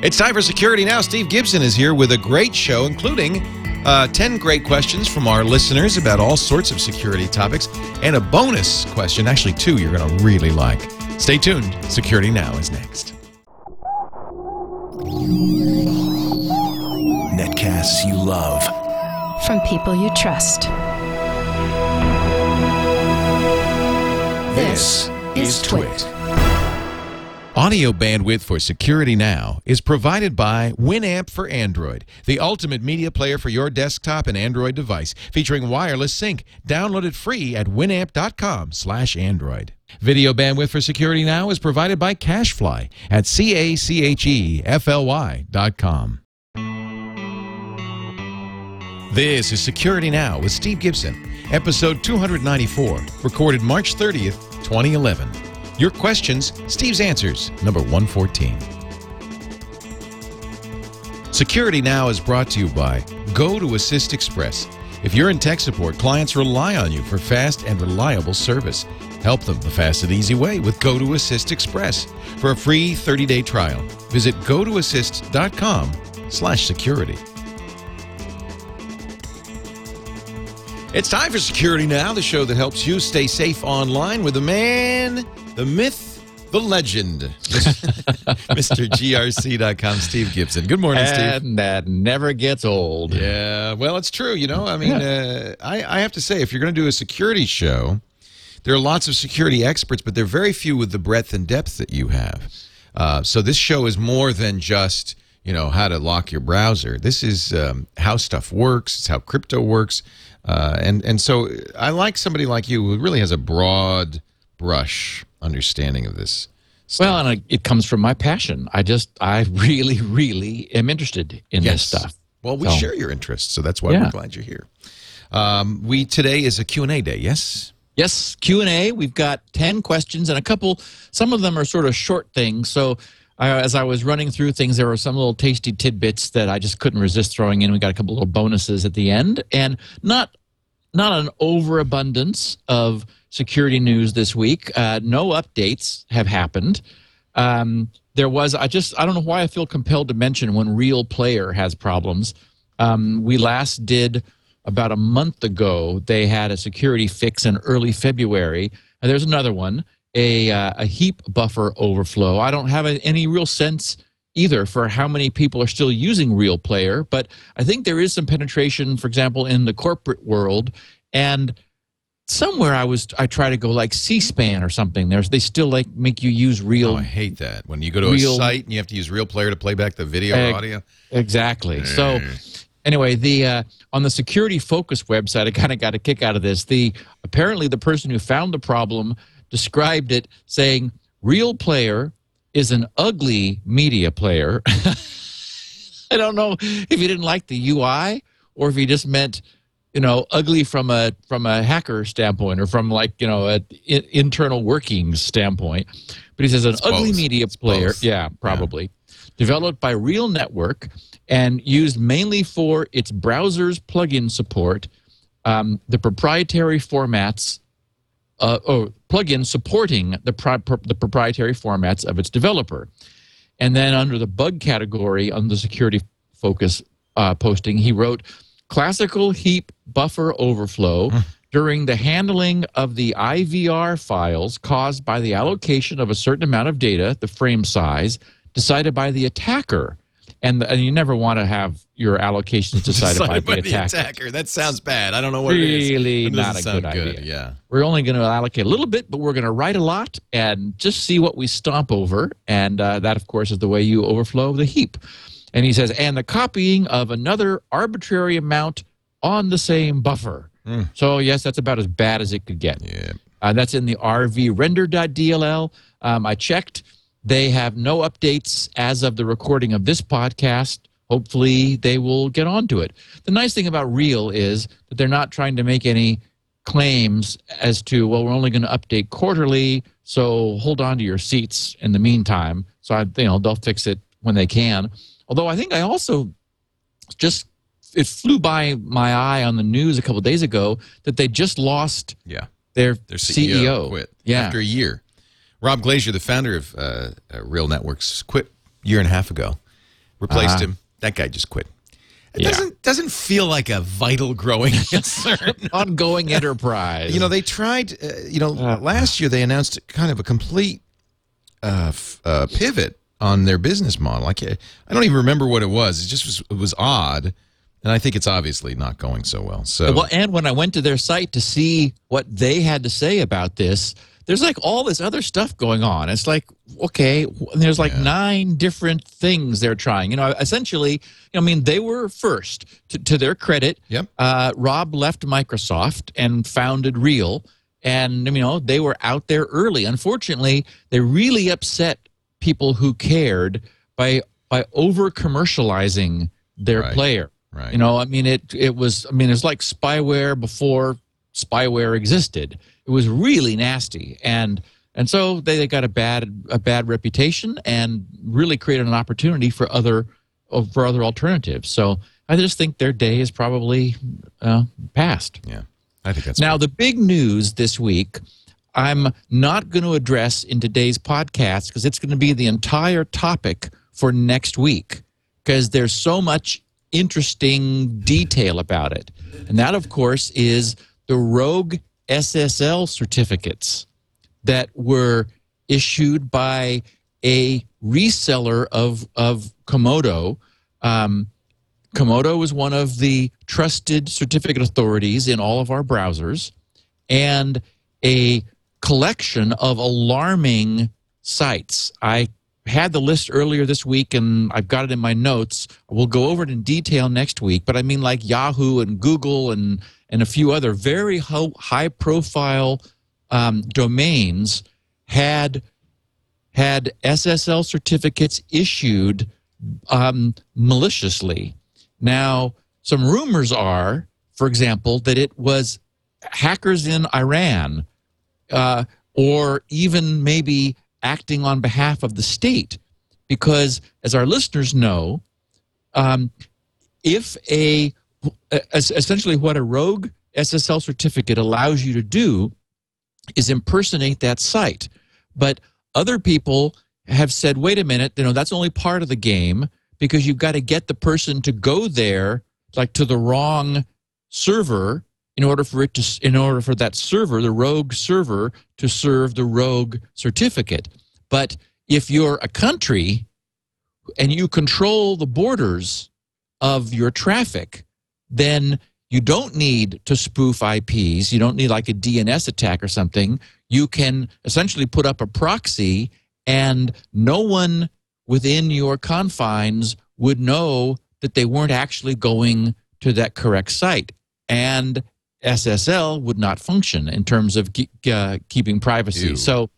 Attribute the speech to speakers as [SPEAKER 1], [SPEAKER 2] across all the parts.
[SPEAKER 1] It's time for Security Now. Steve Gibson is here with a great show, including uh, 10 great questions from our listeners about all sorts of security topics and a bonus question, actually, two you're going to really like. Stay tuned. Security Now is next.
[SPEAKER 2] Netcasts you love.
[SPEAKER 3] From people you trust.
[SPEAKER 2] This is Twit.
[SPEAKER 1] Audio bandwidth for Security Now is provided by Winamp for Android, the ultimate media player for your desktop and Android device, featuring wireless sync. Download it free at winamp.com/android. Video bandwidth for Security Now is provided by CacheFly at c a c h e f l y dot com. This is Security Now with Steve Gibson, episode 294, recorded March 30th, 2011. Your questions, Steve's answers, number 114. Security Now is brought to you by GoToAssist Express. If you're in tech support, clients rely on you for fast and reliable service. Help them the fast and easy way with GoToAssist Express. For a free 30-day trial, visit gotoassist.com slash security. It's time for Security Now, the show that helps you stay safe online with the man, the myth, the legend, Mr. GRC.com, Steve Gibson. Good morning, Steve.
[SPEAKER 4] And that never gets old.
[SPEAKER 1] Yeah, well, it's true. You know, I mean, uh, I, I have to say, if you're going to do a security show, there are lots of security experts, but there are very few with the breadth and depth that you have. Uh, so this show is more than just you know how to lock your browser. This is um, how stuff works. It's how crypto works, uh, and and so I like somebody like you who really has a broad brush understanding of this. Stuff.
[SPEAKER 4] Well, and I, it comes from my passion. I just, I really, really am interested in
[SPEAKER 1] Yes.
[SPEAKER 4] this stuff.
[SPEAKER 1] Well, we
[SPEAKER 4] So-
[SPEAKER 1] share your interests, so that's why
[SPEAKER 4] Yeah.
[SPEAKER 1] we're glad you're here. Um, we today is a Q&A day, yes?
[SPEAKER 4] Yes, Q&A. We've got 10 questions and a couple, some of them are sort of short things. So uh, as I was running through things, there were some little tasty tidbits that I just couldn't resist throwing in. We got a couple little bonuses at the end and not not an overabundance of security news this week. Uh, no updates have happened. Um, there was, I just, I don't know why I feel compelled to mention when Real Player has problems. Um, we last did about a month ago, they had a security fix in early February. And there's another one, a, uh, a heap buffer overflow. I don't have a, any real sense either for how many people are still using Real Player, but I think there is some penetration, for example, in the corporate world. And somewhere I was, I try to go like C-SPAN or something. There's, they still like make you use Real
[SPEAKER 1] Oh, I hate that. When you go to
[SPEAKER 4] Real-
[SPEAKER 1] a site and you have to use Real Player to play back the video or
[SPEAKER 4] Egg-
[SPEAKER 1] audio.
[SPEAKER 4] Exactly. So anyway, the uh, on the security focus website, I kind of got a kick out of this. The apparently the person who found the problem described it saying, "Real player is an ugly media player." I don't know if he didn't like the UI or if he just meant you know ugly from a from a hacker standpoint or from like you know a i- internal working standpoint. But he says an
[SPEAKER 1] It's
[SPEAKER 4] ugly
[SPEAKER 1] both.
[SPEAKER 4] media player yeah probably developed by real network and used mainly for its browser's plugin support um, the proprietary formats uh, oh, plugin supporting the, pro- pro- the proprietary formats of its developer. And then under the bug category on the security focus uh, posting, he wrote classical heap buffer overflow during the handling of the IVR files caused by the allocation of a certain amount of data, the frame size, decided by the attacker. And, and you never want to have your allocations decided, by, the, attacker. attacker.
[SPEAKER 1] That sounds bad. I don't know what it is.
[SPEAKER 4] Really not a good
[SPEAKER 1] sound
[SPEAKER 4] idea.
[SPEAKER 1] Yeah.
[SPEAKER 4] We're only going to allocate a little bit, but we're going to write a lot and just see what we stomp over. And uh, that, of course, is the way you overflow the heap. And he says, and the copying of another arbitrary amount on the same buffer. So, yes, that's about as bad as it could get.
[SPEAKER 1] Yeah.
[SPEAKER 4] Uh, that's in the rvrender.dll. Um, I checked. They have no updates as of the recording of this podcast. Hopefully, they will get onto it. The nice thing about Real is that they're not trying to make any claims as to, well, we're only going to update quarterly, so hold on to your seats in the meantime. So, I, you know, they'll fix it when they can. Although I think I also just it flew by my eye on the news a couple days ago that they just lost
[SPEAKER 1] Yeah.
[SPEAKER 4] their,
[SPEAKER 1] Their CEO,
[SPEAKER 4] CEO.
[SPEAKER 1] quit
[SPEAKER 4] Yeah.
[SPEAKER 1] after a year. Rob Glaser, the founder of uh, uh, Real Networks, quit a year and a half ago. replaced
[SPEAKER 4] Ah.
[SPEAKER 1] him. That guy just quit. It
[SPEAKER 4] Yeah.
[SPEAKER 1] doesn't doesn't feel like a vital growing concern.
[SPEAKER 4] Ongoing enterprise.
[SPEAKER 1] You know, they tried. Uh, you know, last year they announced kind of a complete uh, f- uh, pivot on their business model. Like, I I don't even remember what it was. It just was it was odd, and I think it's obviously not going so well. So,
[SPEAKER 4] Well, and when I went to their site to see what they had to say about this, there's like all this other stuff going on. It's like, okay, w- there's like nine different things they're trying. You know, essentially, I mean, they were first. To, to their credit,
[SPEAKER 1] Yep.
[SPEAKER 4] uh, Rob left Microsoft and founded Real. And, you know, they were out there early. Unfortunately, they really upset people who cared by by over commercializing their
[SPEAKER 1] Right.
[SPEAKER 4] player.
[SPEAKER 1] right.
[SPEAKER 4] You know, I mean, it it was. I mean, it's like spyware before spyware existed. It was really nasty, and and so they, they got a bad a bad reputation, and really created an opportunity for other uh, for other alternatives. So I just think their day is probably uh, past.
[SPEAKER 1] yeah, I think that's
[SPEAKER 4] Now, the big news this week, I'm not going to address in today's podcast because it's going to be the entire topic for next week because there's so much interesting detail about it. And that, of course, is the Rogue SSL certificates that were issued by a reseller of, of Comodo. Um, Comodo is one of the trusted certificate authorities in all of our browsers and a collection of alarming sites. I had the list earlier this week and I've got it in my notes. We'll go over it in detail next week, but I mean like Yahoo and Google and and a few other very high profile um, domains had had SSL certificates issued um, maliciously. Now, some rumors are, for example, that it was hackers in Iran uh, or even maybe acting on behalf of the state. Because, as our listeners know, um, if a essentially what a rogue SSL certificate allows you to do is impersonate that site. But other people have said, wait a minute, you know, that's only part of the game because you've got to get the person to go there, like to the wrong server, in order for it to, in order for that server, the rogue server, to serve the rogue certificate. But if you're a country and you control the borders of your traffic, then you don't need to spoof IPs. You don't need like a DNS attack or something. You can essentially put up a proxy, and no one within your confines would know that they weren't actually going to that correct site. And SSL would not function in terms of uh, keeping privacy.
[SPEAKER 1] Ew.
[SPEAKER 4] So,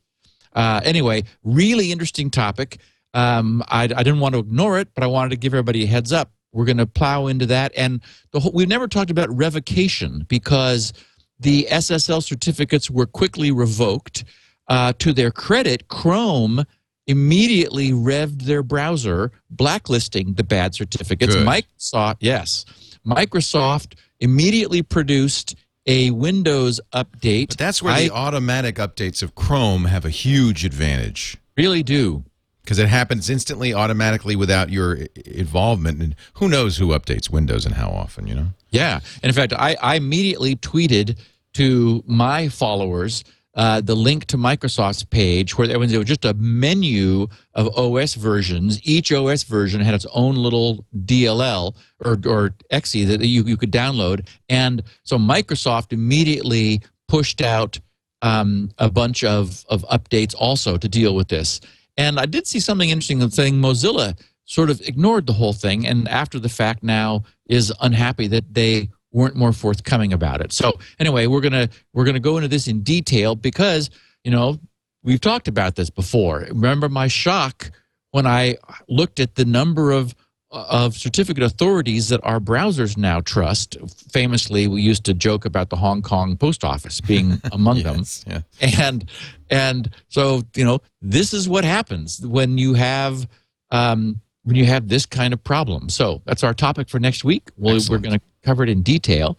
[SPEAKER 4] uh, anyway, really interesting topic. Um, I, I didn't want to ignore it, but I wanted to give everybody a heads up. We're going to plow into that, and the whole, we've never talked about revocation because the SSL certificates were quickly revoked. Uh, to their credit, Chrome immediately revved their browser, blacklisting the bad certificates.
[SPEAKER 1] Good.
[SPEAKER 4] Microsoft, yes, Microsoft immediately produced a Windows update.
[SPEAKER 1] But that's where
[SPEAKER 4] I
[SPEAKER 1] the automatic updates of Chrome have a huge advantage
[SPEAKER 4] really do.
[SPEAKER 1] because it happens instantly, automatically, without your involvement. And who knows who updates Windows and how often? You know.
[SPEAKER 4] Yeah. And in fact, I, I immediately tweeted to my followers uh, the link to Microsoft's page where there was, just a menu of OS versions. Each OS version had its own little DLL or, or exe that you, you could download. And so Microsoft immediately pushed out um, a bunch of, of updates also to deal with this. And I did see something interesting saying Mozilla sort of ignored the whole thing and after the fact now is unhappy that they weren't more forthcoming about it. So anyway, we're gonna we're gonna go into this in detail because you know we've talked about this before. Remember my shock when I looked at the number of of certificate authorities that our browsers now trust. Famously, we used to joke about the Hong Kong post office being among them
[SPEAKER 1] Yes, Yeah.
[SPEAKER 4] and and so you know this is what happens when you have um, when you have this kind of problem. So that's our topic for next week. We'll, we're going to cover it in detail,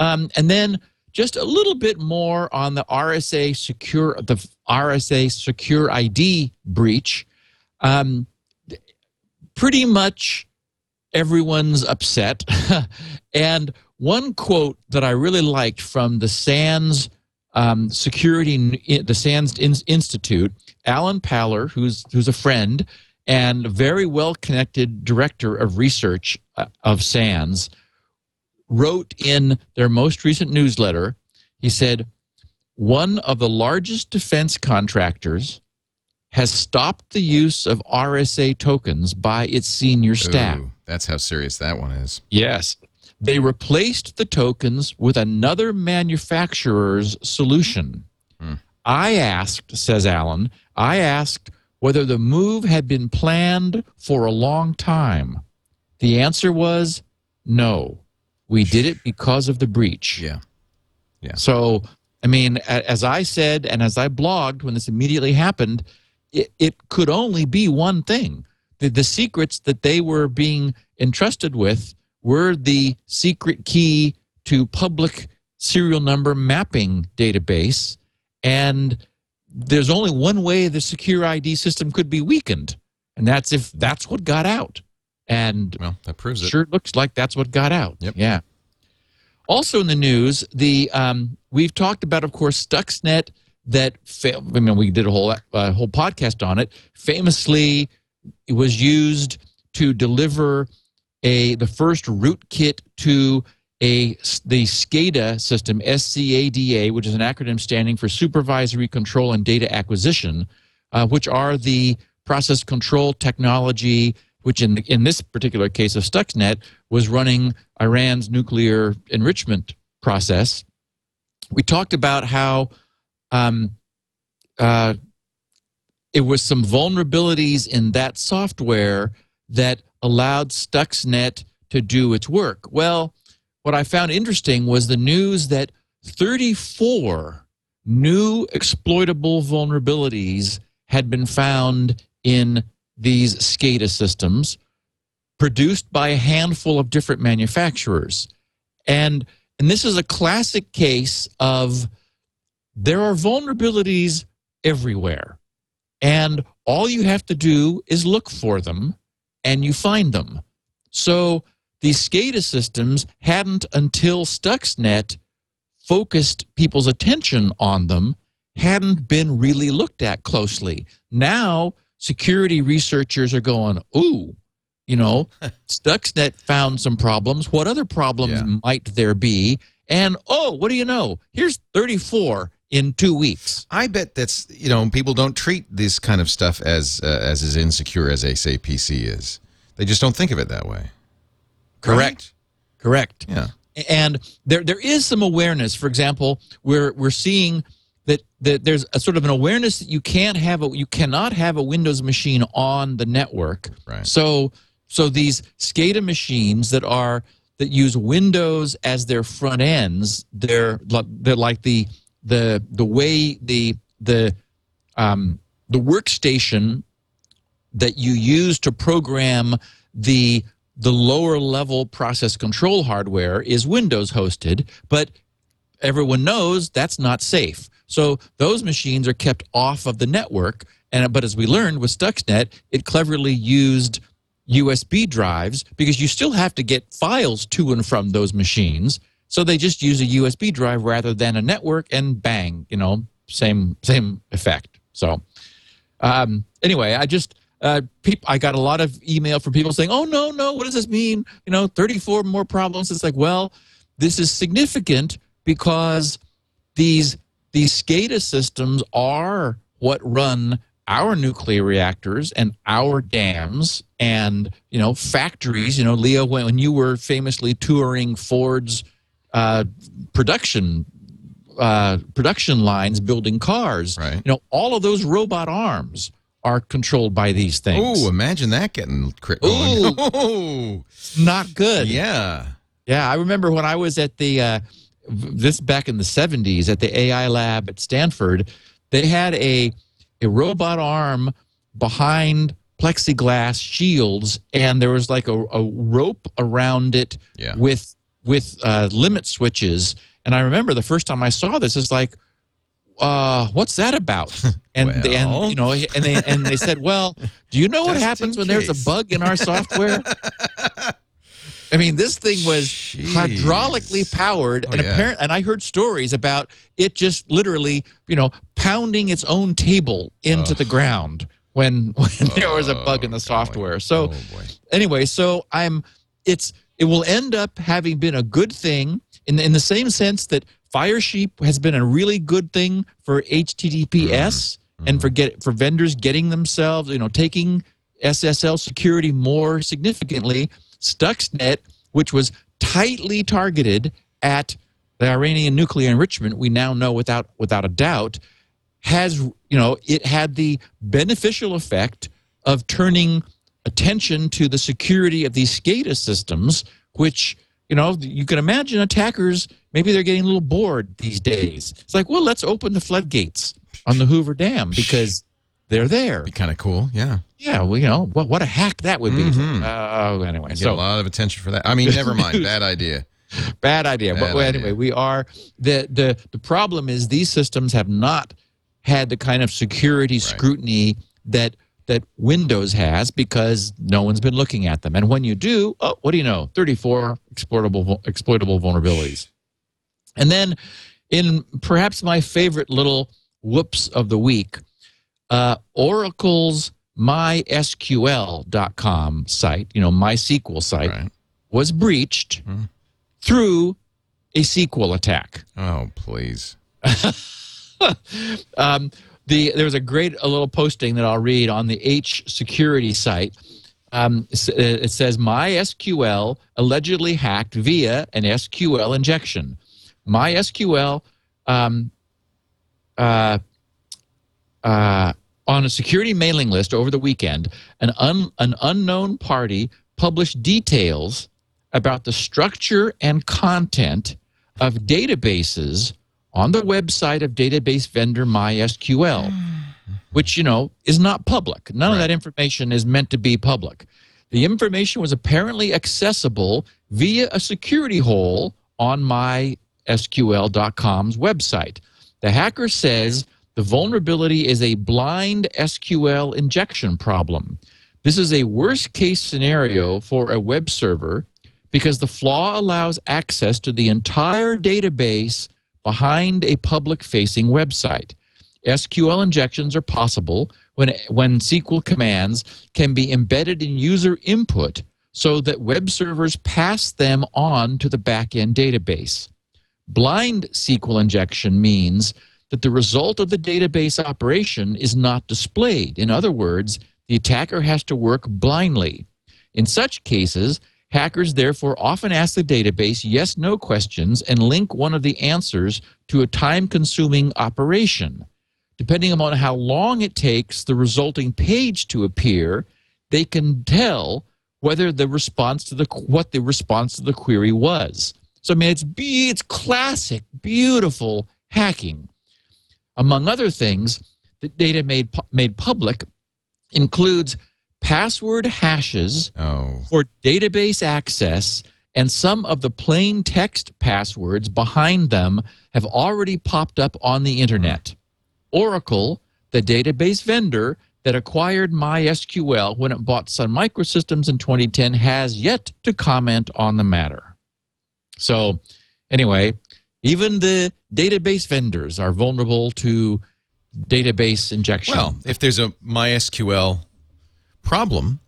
[SPEAKER 4] um, and then just a little bit more on the RSA secure the RSA SecurID breach. Um, pretty much everyone's upset. and one quote that I really liked from the SANS um, Security, the SANS Institute, Alan Paller, who's who's a friend and very well connected director of research uh, of SANS, wrote in their most recent newsletter. He said, "One of the largest defense contractors." Has stopped the use of RSA tokens by its senior staff.
[SPEAKER 1] Ooh, that's how serious that one is.
[SPEAKER 4] Yes. They replaced the tokens with another manufacturer's solution.
[SPEAKER 1] Hmm.
[SPEAKER 4] I asked, says Alan, I asked whether the move had been planned for a long time. The answer was no. We did it because of the breach.
[SPEAKER 1] Yeah. Yeah.
[SPEAKER 4] So, I mean, as I said, and as I blogged when this immediately happened, it, it could only be one thing. The, the secrets that they were being entrusted with were the secret key to public serial number mapping database. And there's only one way the SecurID system could be weakened, and that's if that's what got out. And
[SPEAKER 1] Well, that proves it.
[SPEAKER 4] sure looks like that's what got out.
[SPEAKER 1] Yep.
[SPEAKER 4] Yeah. Also in the news, the um, we've talked about, of course, Stuxnet. That fa- I mean, we did a whole uh, whole podcast on it. Famously, it was used to deliver a the first rootkit to a the SCADA system, SCADA, which is an acronym standing for Supervisory Control and Data Acquisition, uh, which are the process control technology, which in in this particular case of Stuxnet was running Iran's nuclear enrichment process. We talked about how um, uh, it was some vulnerabilities in that software that allowed Stuxnet to do its work. Well, what I found interesting was the news that 34 new exploitable vulnerabilities had been found in these SCADA systems produced by a handful of different manufacturers. And and this is a classic case of there are vulnerabilities everywhere. And all you have to do is look for them and you find them. So these SCADA systems hadn't until Stuxnet focused people's attention on them, hadn't been really looked at closely. Now security researchers are going, ooh, you know, Stuxnet found some problems. What other problems
[SPEAKER 1] Yeah.
[SPEAKER 4] might there be? And oh, what do you know? Here's 34 in two weeks.
[SPEAKER 1] I bet that's you know people don't treat this kind of stuff as uh, as as insecure as they say PC is. They just don't think of it that way.
[SPEAKER 4] Correct. Correct.
[SPEAKER 1] Yeah.
[SPEAKER 4] and there there is some awareness. For example, we're we're seeing that, that there's a sort of an awareness that you can't have a you cannot have a Windows machine on the network.
[SPEAKER 1] Right.
[SPEAKER 4] So so these SCADA machines that are that use Windows as their front ends, they're they're like the the the way the the um, the workstation that you use to program the the lower level process control hardware is Windows hosted, but everyone knows that's not safe. So those machines are kept off of the network. And but as we learned with Stuxnet, it cleverly used USB drives because you still have to get files to and from those machines. So they just use a USB drive rather than a network, and bang, you know, same same effect. So um, anyway, I just uh, peop- I got a lot of email from people saying, "Oh no, no, what does this mean? You know, 34 more problems." It's like, well, this is significant because these these SCADA systems are what run our nuclear reactors and our dams and you know factories. You know, Leo, when, when you were famously touring Ford's uh, production uh, production lines building cars,
[SPEAKER 1] Right.
[SPEAKER 4] you know, all of those robot arms are controlled by these things.
[SPEAKER 1] Oh, imagine that getting crit.
[SPEAKER 4] Ooh.
[SPEAKER 1] Oh,
[SPEAKER 4] not good.
[SPEAKER 1] yeah.
[SPEAKER 4] Yeah, I remember when I was at the uh, this back in the '70s at the AI lab at Stanford, they had a a robot arm behind plexiglass shields, and there was like a, a rope around it
[SPEAKER 1] Yeah.
[SPEAKER 4] with with uh, limit switches. And I remember the first time I saw this, is like, uh, what's that about? And they, and you know, and they and they said, well, do you know what
[SPEAKER 1] Just
[SPEAKER 4] happens when there's a bug in our software? I mean, this thing was
[SPEAKER 1] Jeez.
[SPEAKER 4] hydraulically powered,
[SPEAKER 1] Oh,
[SPEAKER 4] and
[SPEAKER 1] yeah.
[SPEAKER 4] apparent. And I heard stories about it just literally, you know, pounding its own table into the ground when when there was a bug in the
[SPEAKER 1] Oh,
[SPEAKER 4] software.
[SPEAKER 1] golly.
[SPEAKER 4] So
[SPEAKER 1] Oh,
[SPEAKER 4] anyway, so I'm it's it will end up having been a good thing in the, in the same sense that Firesheep has been a really good thing for HTTPS mm-hmm. and for mm-hmm. get for vendors getting themselves, you know, taking SSL security more significantly. Stuxnet, which was tightly targeted at the Iranian nuclear enrichment, we now know without without a doubt, has you know it had the beneficial effect of turning attention to the security of these SCADA systems, which you know you can imagine attackers maybe they're getting a little bored these days. It's like, well, let's open the floodgates on the Hoover Dam because they're there.
[SPEAKER 1] Be kind of cool. Yeah.
[SPEAKER 4] Yeah, well, you know what? What a hack that would be.
[SPEAKER 1] Mhm.
[SPEAKER 4] Uh, anyway,
[SPEAKER 1] Get a lot of attention for that. I mean, never mind. Bad idea.
[SPEAKER 4] bad idea.
[SPEAKER 1] Bad
[SPEAKER 4] but well,
[SPEAKER 1] idea.
[SPEAKER 4] anyway, we are the the the problem is these systems have not had the kind of security scrutiny that that Windows has because no one's been looking at them. And when you do, oh, what do you know? 34 exploitable exploitable vulnerabilities. And then in perhaps my favorite little whoops of the week, uh, Oracle's mysql.com site, you know, MySQL site,
[SPEAKER 1] Right.
[SPEAKER 4] was breached
[SPEAKER 1] Hmm.
[SPEAKER 4] through a SQL attack.
[SPEAKER 1] Oh, please.
[SPEAKER 4] Um, the there was a great a little posting that I'll read on the H security site. Um, it says MySQL allegedly hacked via an SQL injection. MySQL um, uh, uh, on a security mailing list over the weekend, an un, an unknown party published details about the structure and content of databases on the website of database vendor MySQL, which you know is not public. None of that information is meant to be public. The information was apparently accessible via a security hole on MySQL.com's website. The hacker says the vulnerability is a blind SQL injection problem. This is a worst case scenario for a web server because the flaw allows access to the entire database behind a public facing website. SQL injections are possible when, when SQL commands can be embedded in user input so that web servers pass them on to the backend database. Blind SQL injection means that the result of the database operation is not displayed. In other words, the attacker has to work blindly. In such cases, hackers therefore often ask the database yes no questions and link one of the answers to a time consuming operation. Depending upon how long it takes the resulting page to appear, they can tell whether the response to the what the response to the query was. So I mean it's be it's classic beautiful hacking. Among other things, the data made made public includes password hashes
[SPEAKER 1] Oh.
[SPEAKER 4] for database access, and some of the plain text passwords behind them have already popped up on the internet. Oracle, the database vendor that acquired MySQL when it bought Sun Microsystems in 2010, has yet to comment on the matter. So, anyway, even the database vendors are vulnerable to database injection.
[SPEAKER 1] Well, if there's a MySQL problem,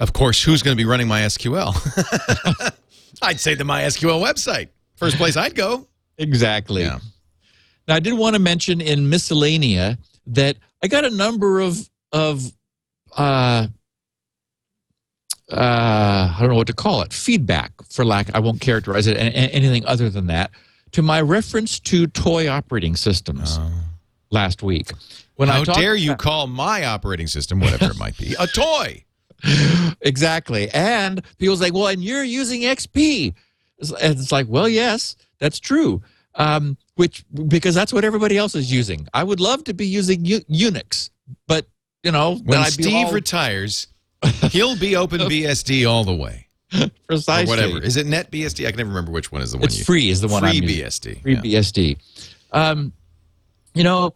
[SPEAKER 1] of course, who's going to be running MySQL? I'd say the MySQL website. First place I'd go.
[SPEAKER 4] exactly.
[SPEAKER 1] Yeah.
[SPEAKER 4] Now, I did want to mention in miscellanea that I got a number of of uh, uh, I don't know what to call it feedback for lack. I won't characterize it anything other than that. To my reference to toy operating systems last week, when I
[SPEAKER 1] How
[SPEAKER 4] talked
[SPEAKER 1] dare you
[SPEAKER 4] about-
[SPEAKER 1] call my operating system, whatever it might be, a toy?
[SPEAKER 4] exactly. And people's like, well, and you're using XP. And it's like, well, yes, that's true. Um, which because that's what everybody else is using. I would love to be using U- Unix, but you know,
[SPEAKER 1] When Steve
[SPEAKER 4] all-
[SPEAKER 1] retires, he'll be open BSD all the way.
[SPEAKER 4] precisely
[SPEAKER 1] Or whatever. Is it NetBSD? I can never remember which one is the one
[SPEAKER 4] It's
[SPEAKER 1] you
[SPEAKER 4] free is the one
[SPEAKER 1] Free. BSD.
[SPEAKER 4] Free
[SPEAKER 1] yeah.
[SPEAKER 4] BSD. Um, you know,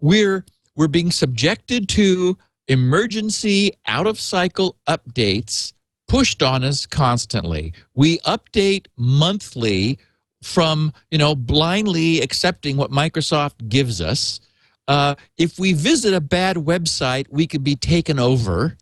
[SPEAKER 4] we're we're being subjected to emergency out of cycle updates pushed on us constantly. We update monthly from, you know, blindly accepting what Microsoft gives us. Uh, if we visit a bad website, we could be taken over.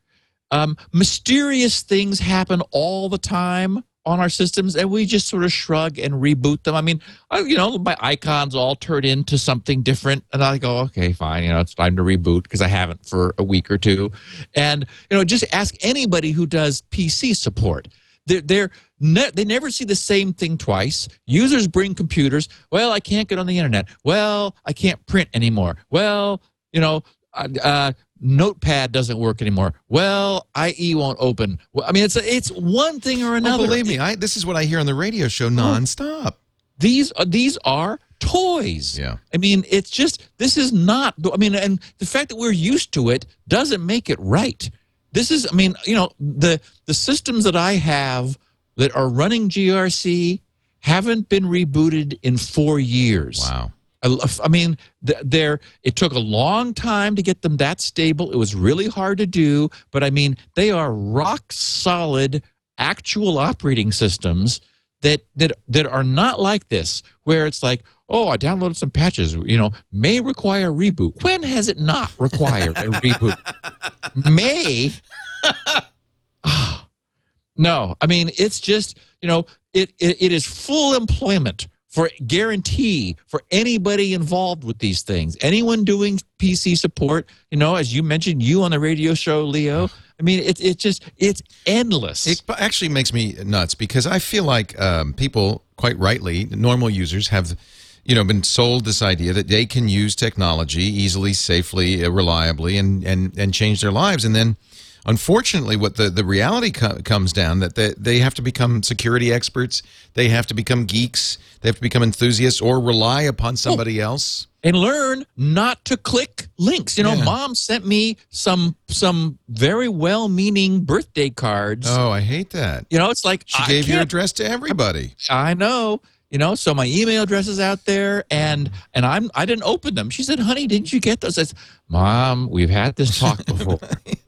[SPEAKER 4] Um, mysterious things happen all the time on our systems, and we just sort of shrug and reboot them. I mean, I, you know, my icons all turn into something different, and I go, okay, fine, you know, it's time to reboot because I haven't for a week or two. And you know, just ask anybody who does PC support. They're, they're ne- they never see the same thing twice. Users bring computers. Well, I can't get on the internet. Well, I can't print anymore. Well, you know, uh, Notepad doesn't work anymore. Well, IE won't open. Well, I mean, it's it's one thing or
[SPEAKER 1] Oh,
[SPEAKER 4] another.
[SPEAKER 1] believe me, I, this is what I hear on the radio show nonstop.
[SPEAKER 4] these are these are toys.
[SPEAKER 1] Yeah.
[SPEAKER 4] I mean, it's just this is not. I mean, and the fact that we're used to it doesn't make it right. This is. I mean, you know, the the systems that I have that are running GRC haven't been rebooted in four years.
[SPEAKER 1] Wow.
[SPEAKER 4] I, mean, there. It took a long time to get them that stable. It was really hard to do, but I mean, they are rock solid, actual operating systems that that that are not like this, where it's like, oh, I downloaded some patches. You know, may require reboot. When has it not required a reboot? May. Ah. no, I mean, it's just you know, it, it it is full employment for guarantee for anybody involved with these things. Anyone doing PC support, you know, as you mentioned, you on the radio show, Leo. I mean, it's it's just it's endless.
[SPEAKER 1] It actually makes me nuts because I feel like um, people, quite rightly, normal users have, you know, been sold this idea that they can use technology easily, safely, uh, reliably, and and and change their lives. And then, unfortunately, what the the reality co- comes down that they they have to become security experts, they have to become geeks, they have to become enthusiasts, or rely upon oh. somebody else.
[SPEAKER 4] and learn not to click links. You know,
[SPEAKER 1] Yeah.
[SPEAKER 4] mom sent me some some very well-meaning birthday cards.
[SPEAKER 1] Oh, I hate that.
[SPEAKER 4] You know, it's like
[SPEAKER 1] She
[SPEAKER 4] I
[SPEAKER 1] gave your address to everybody.
[SPEAKER 4] I know. You know, so my email address is out there, and and I'm I didn't open them. She said, "Honey, didn't you get those?" I said, "Mom, we've had this talk before.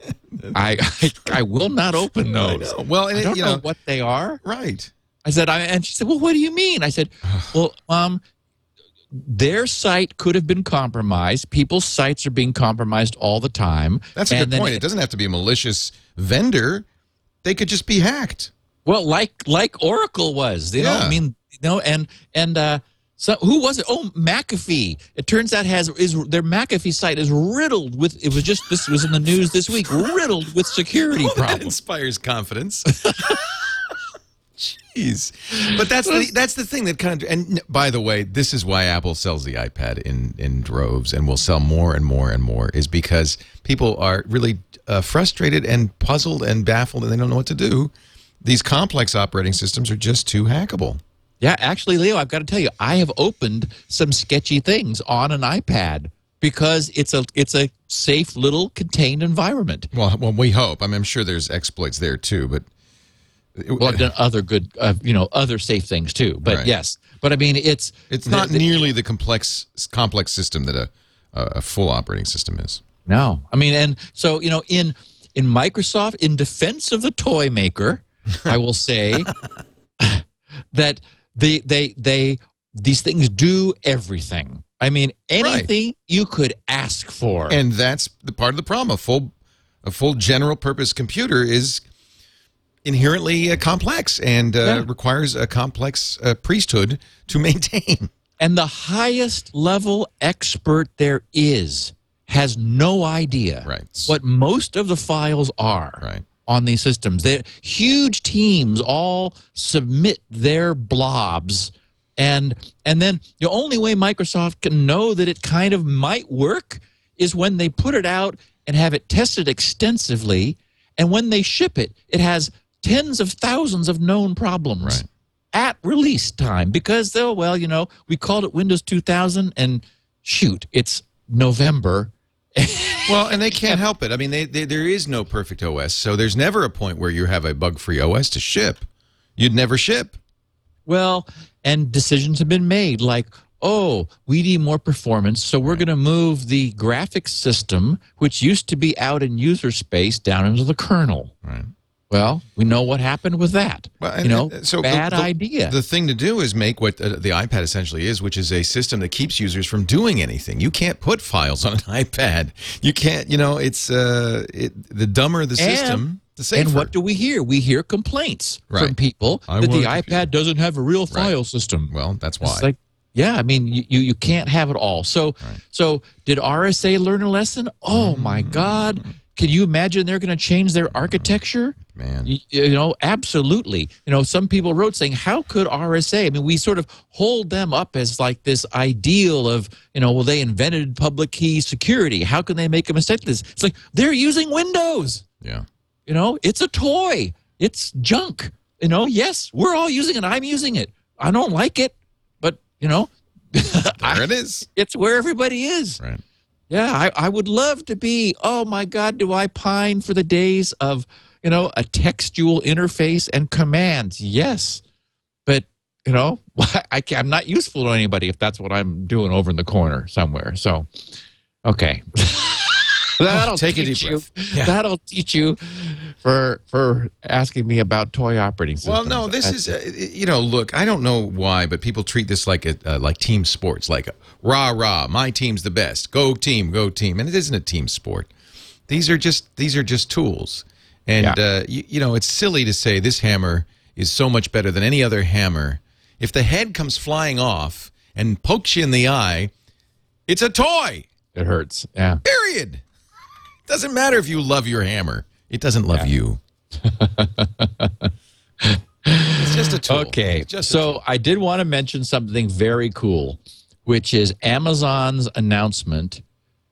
[SPEAKER 4] I, I I will not open those.
[SPEAKER 1] Well, and
[SPEAKER 4] I don't
[SPEAKER 1] you
[SPEAKER 4] know,
[SPEAKER 1] know,
[SPEAKER 4] what they are."
[SPEAKER 1] right.
[SPEAKER 4] I said, I, and she said, well, what do you mean? I said, well, mom their site could have been compromised. People's sites are being compromised all the time.
[SPEAKER 1] That's a
[SPEAKER 4] And
[SPEAKER 1] good point. It doesn't have to be a malicious vendor. They could just be hacked.
[SPEAKER 4] Well, like like Oracle was, you know.
[SPEAKER 1] Yeah.
[SPEAKER 4] I mean, you know, and and uh, so who was it? Oh, McAfee. It turns out has is their McAfee site is riddled with. It was just this was in the news this week, riddled with security
[SPEAKER 1] Well, that
[SPEAKER 4] problems.
[SPEAKER 1] inspires confidence. Jeez, but that's the that's the thing that kind of. And by the way, this is why Apple sells the iPad in in droves and will sell more and more and more. Is because people are really uh, frustrated and puzzled and baffled, and they don't know what to do. These complex operating systems are just too hackable.
[SPEAKER 4] Yeah, actually, Leo, I've got to tell you, I have opened some sketchy things on an iPad because it's a it's a safe little contained environment.
[SPEAKER 1] Well, well, we hope. I mean, I'm sure there's exploits there too, but
[SPEAKER 4] Well, I've done other good, uh, you know, other safe things too. But
[SPEAKER 1] Right.
[SPEAKER 4] yes, but I mean, it's
[SPEAKER 1] it's not
[SPEAKER 4] the-
[SPEAKER 1] nearly the complex complex system that a a full operating system is.
[SPEAKER 4] No, I mean, and so you know, in in Microsoft, in defense of the toy maker, I will say that they they they these things do everything. I mean, anything you could ask for.
[SPEAKER 1] And that's the part of the problem. A full, a full general purpose computer is inherently uh, complex and uh,
[SPEAKER 4] Yeah.
[SPEAKER 1] requires a complex uh, priesthood to maintain.
[SPEAKER 4] And the highest level expert there is has no idea
[SPEAKER 1] Right.
[SPEAKER 4] what most of the files are
[SPEAKER 1] Right.
[SPEAKER 4] On these systems. They huge teams all submit their blobs and and then the only way Microsoft can know that it kind of might work is when they put it out and have it tested extensively and when they ship it it has tens of thousands of known problems
[SPEAKER 1] Right.
[SPEAKER 4] at release time because though well you know we called it windows 2000 and shoot it's november
[SPEAKER 1] Well, and they can't help it. I mean, they, they, there is no perfect OS, so there's never a point where you have a bug-free OS to ship. You'd never ship.
[SPEAKER 4] well and decisions have been made like oh, we need more performance, so we're going to move the graphics system, which used to be out in user space, down into the kernel.
[SPEAKER 1] Right.
[SPEAKER 4] Well, we know what happened with that.
[SPEAKER 1] Well,
[SPEAKER 4] you know,
[SPEAKER 1] so
[SPEAKER 4] bad
[SPEAKER 1] the,
[SPEAKER 4] idea.
[SPEAKER 1] The thing to do is make what uh, the iPad essentially is, which is a system that keeps users from doing anything. You can't put files on an iPad. You can't. You know, it's uh, it, the dumber the system, the safer.
[SPEAKER 4] and what do we hear? We hear complaints from people
[SPEAKER 1] I
[SPEAKER 4] that the iPad doesn't have a real file system.
[SPEAKER 1] well, that's why.
[SPEAKER 4] It's like, yeah, I mean, you, you, can't have it all. So, so did RSA learn a lesson? Oh my
[SPEAKER 1] Mm.
[SPEAKER 4] God! Can you imagine they're going to change their architecture?
[SPEAKER 1] Man.
[SPEAKER 4] You, you know, absolutely. You know, some people wrote saying, "How could RSA?" I mean, we sort of hold them up as like this ideal of, you know, well, they invented public key security. How can they make a mistake? This it's like they're using Windows.
[SPEAKER 1] yeah.
[SPEAKER 4] You know, it's a toy. It's junk. You know, yes, we're all using it. I'm using it. I don't like it, but you know,
[SPEAKER 1] There it is.
[SPEAKER 4] it's where everybody is.
[SPEAKER 1] Right.
[SPEAKER 4] Yeah, I, I would love to be. Oh my God, do I pine for the days of, you know, a textual interface and commands? Yes. But, you know, I I'm not useful to anybody if that's what I'm doing over in the corner somewhere. So, okay. That'll
[SPEAKER 1] Take a
[SPEAKER 4] teach
[SPEAKER 1] deep breath. Yeah.
[SPEAKER 4] That'll teach you for for asking me about toy operating systems.
[SPEAKER 1] Well, no, this is uh, you know, look, I don't know why, but people treat this like a uh, like team sports, like rah rah, my team's the best, go team, go team, and it isn't a team sport. These are just these are just tools, and
[SPEAKER 4] Yeah.
[SPEAKER 1] uh, you, you know, it's silly to say this hammer is so much better than any other hammer. If the head comes flying off and pokes you in the eye, it's a toy.
[SPEAKER 4] it hurts. Yeah.
[SPEAKER 1] Period. Doesn't matter if you love your hammer. It doesn't love you. it's just a tool.
[SPEAKER 4] Okay.
[SPEAKER 1] Just
[SPEAKER 4] so
[SPEAKER 1] tool.
[SPEAKER 4] I did want to mention something very cool, which is Amazon's announcement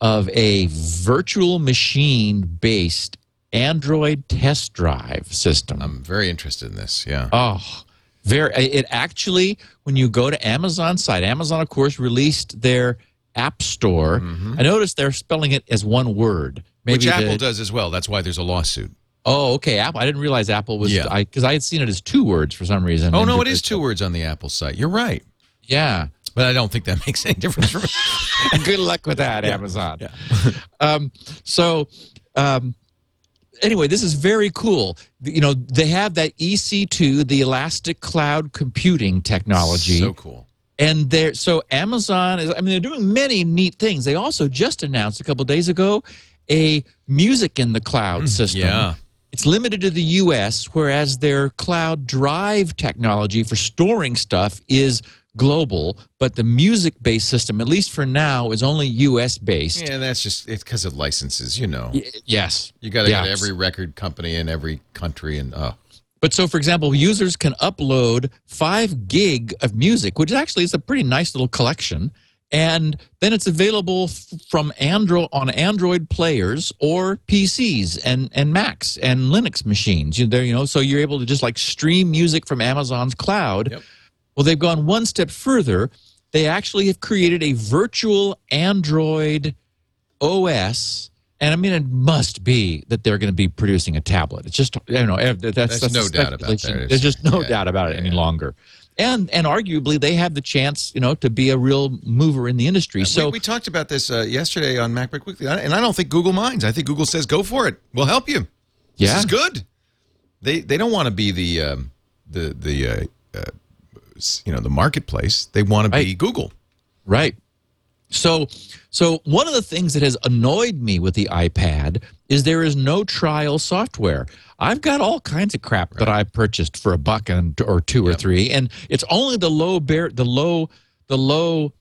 [SPEAKER 4] of a virtual machine based Android test drive system.
[SPEAKER 1] I'm very interested in this. Yeah.
[SPEAKER 4] Oh, very. It actually, when you go to Amazon's site, Amazon, of course, released their App Store. Mm-hmm. I noticed they're spelling it as one word. Maybe.
[SPEAKER 1] Which Apple
[SPEAKER 4] the-
[SPEAKER 1] does as well. That's why there's a lawsuit.
[SPEAKER 4] Oh, okay. Apple. I didn't realize Apple was.
[SPEAKER 1] Yeah.
[SPEAKER 4] I because I had seen it as two words for some reason.
[SPEAKER 1] Oh no, it is two words on the Apple site. You're right.
[SPEAKER 4] Yeah.
[SPEAKER 1] But I don't think that makes any difference.
[SPEAKER 4] Good luck with that, Amazon. um, so, um, anyway, this is very cool. You know, they have that EC2, the Elastic Cloud Computing technology.
[SPEAKER 1] So cool.
[SPEAKER 4] and they're so Amazon is. I mean, they're doing many neat things. They also just announced a couple days ago a music in the cloud hmm, system.
[SPEAKER 1] yeah.
[SPEAKER 4] It's limited to the US, whereas their cloud drive technology for storing stuff is global, but the music based system, at least for now, is only US based.
[SPEAKER 1] Yeah, that's just it's because of licenses. You know,
[SPEAKER 4] Y- Yes.
[SPEAKER 1] you got to
[SPEAKER 4] Yeah.
[SPEAKER 1] get every record company in every country, and oh,
[SPEAKER 4] But so, for example, users can upload five gig of music, which actually is a pretty nice little collection. And then it's available f- from Android on Android players or PCs and, and Macs and Linux machines. You, there, you know, so you're able to just like stream music from Amazon's cloud.
[SPEAKER 1] Yep.
[SPEAKER 4] Well, they've gone one step further. They actually have created a virtual Android OS. And I mean, it must be that they're going to be producing a tablet. It's just, you know, eh, that's, that's,
[SPEAKER 1] no doubt about that.
[SPEAKER 4] There's just no
[SPEAKER 1] Yeah,
[SPEAKER 4] doubt about it
[SPEAKER 1] yeah,
[SPEAKER 4] any
[SPEAKER 1] yeah.
[SPEAKER 4] longer. And and arguably, they have the chance, you know, to be a real mover in the industry. So
[SPEAKER 1] we, we talked about this uh, yesterday on MacBreak Weekly, and I don't think Google minds. I think Google says, "Go for it. We'll help you. This
[SPEAKER 4] Yeah.
[SPEAKER 1] is good." They they don't want to be the um, the the uh, uh, you know the marketplace. They want to be
[SPEAKER 4] Right.
[SPEAKER 1] Google.
[SPEAKER 4] Right. So, so one of the things that has annoyed me with the iPad is there is no trial software. I've got all kinds of crap that I purchased for a buck and or two or three, and it's only the low bear, the low, the low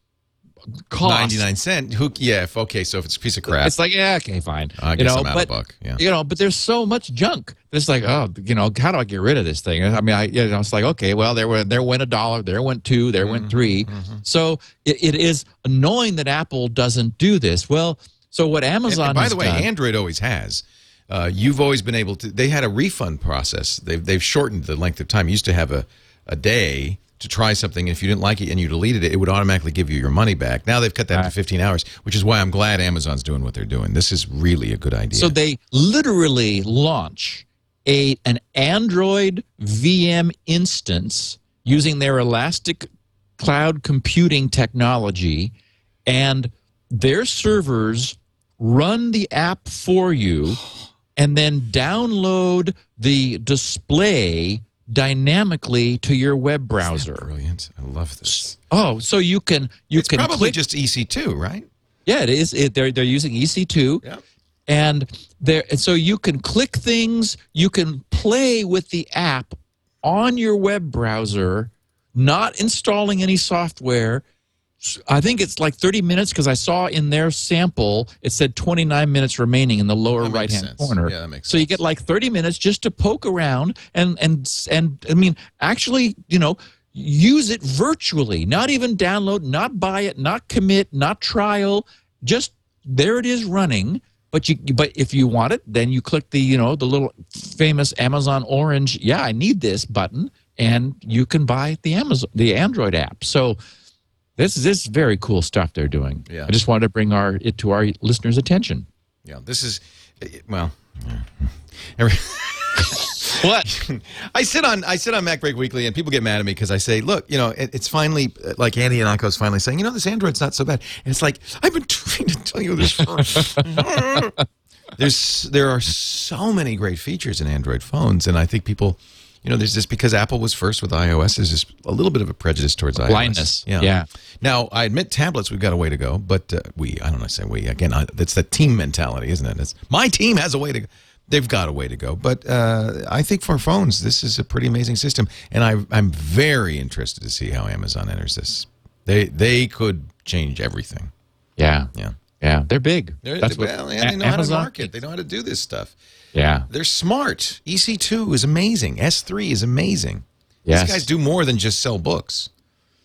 [SPEAKER 4] cost.
[SPEAKER 1] Ninety nine cent. Who? Yeah. If, okay. So if it's a piece of crap,
[SPEAKER 4] It's like, yeah, okay, fine.
[SPEAKER 1] I
[SPEAKER 4] you
[SPEAKER 1] guess
[SPEAKER 4] know,
[SPEAKER 1] I'm out
[SPEAKER 4] but,
[SPEAKER 1] a buck. Yeah.
[SPEAKER 4] You know, but there's so much junk. It's like, oh, you know, how do I get rid of this thing? I mean, I, you know, it's like, okay, well, there went there went a dollar, there went two, there
[SPEAKER 1] Mm-hmm,
[SPEAKER 4] went 3 So it, it is annoying that Apple doesn't do this. Well, so what
[SPEAKER 1] And-
[SPEAKER 4] Amazon
[SPEAKER 1] and by
[SPEAKER 4] has
[SPEAKER 1] the way,
[SPEAKER 4] done,
[SPEAKER 1] Android always has. Uh, you've always been able to. They had a refund process. They've they've shortened the length of time. You used to have a a day to try something. If you didn't like it and you deleted it, it would automatically give you your money back. Now they've cut that to 15 hours, which is why I'm glad Amazon's doing what they're doing. This is really a good idea.
[SPEAKER 4] so they literally launch a an Android VM instance using their Elastic cloud computing technology, and their servers run the app for you and then download the display dynamically to your web browser.
[SPEAKER 1] Brilliant. I love this.
[SPEAKER 4] Oh, so you can you
[SPEAKER 1] It's
[SPEAKER 4] can
[SPEAKER 1] probably
[SPEAKER 4] click
[SPEAKER 1] just EC2, right?
[SPEAKER 4] yeah, it is. It, they're they're using EC2,
[SPEAKER 1] Yep.
[SPEAKER 4] and there. And so you can click things. You can play with the app on your web browser, not installing any software. I think it's like 30 minutes because I saw in their sample it said 29 minutes remaining in the lower right hand
[SPEAKER 1] sense.
[SPEAKER 4] corner.
[SPEAKER 1] Yeah, that makes
[SPEAKER 4] so you get like 30 minutes just to poke around and and and I mean actually, you know, use it virtually, not even download, not buy it, not commit, not trial, just there it is running. But you but if you want it, then you click the, you know, the little famous Amazon orange, yeah, I need this button and you can buy the Amazon the Android app. So this is this is very cool stuff they're doing.
[SPEAKER 1] Yeah.
[SPEAKER 4] I just wanted to bring our it to our listeners' attention.
[SPEAKER 1] Yeah, this is well. Every,
[SPEAKER 4] What?
[SPEAKER 1] I sit on I sit on MacBreak Weekly, and people get mad at me because I say, "Look, you know, it, it's finally like Andy and is finally saying, you know, this Android's not so bad." And it's like I've been trying to tell you this for. there's there are so many great features in Android phones, and I think people, you know, there's just because Apple was first with iOS, there's just a little bit of a prejudice towards iOS.
[SPEAKER 4] Blindness. Yeah.
[SPEAKER 1] Now, I admit tablets, we've got a way to go, but uh, we, I don't know, say we, again, I, that's the team mentality, isn't it? It's, my team has a way to go. They've got a way to go. But uh, I think for phones, this is a pretty amazing system. And I, I'm very interested to see how Amazon enters this. They, they could change everything.
[SPEAKER 4] Yeah.
[SPEAKER 1] Yeah.
[SPEAKER 4] Yeah. They're big.
[SPEAKER 1] They're,
[SPEAKER 4] That's what
[SPEAKER 1] and they
[SPEAKER 4] A-
[SPEAKER 1] know how to market. They know how to do this stuff.
[SPEAKER 4] Yeah.
[SPEAKER 1] They're smart. EC2 is amazing. S3 is amazing.
[SPEAKER 4] Yes.
[SPEAKER 1] These guys do more than just sell books.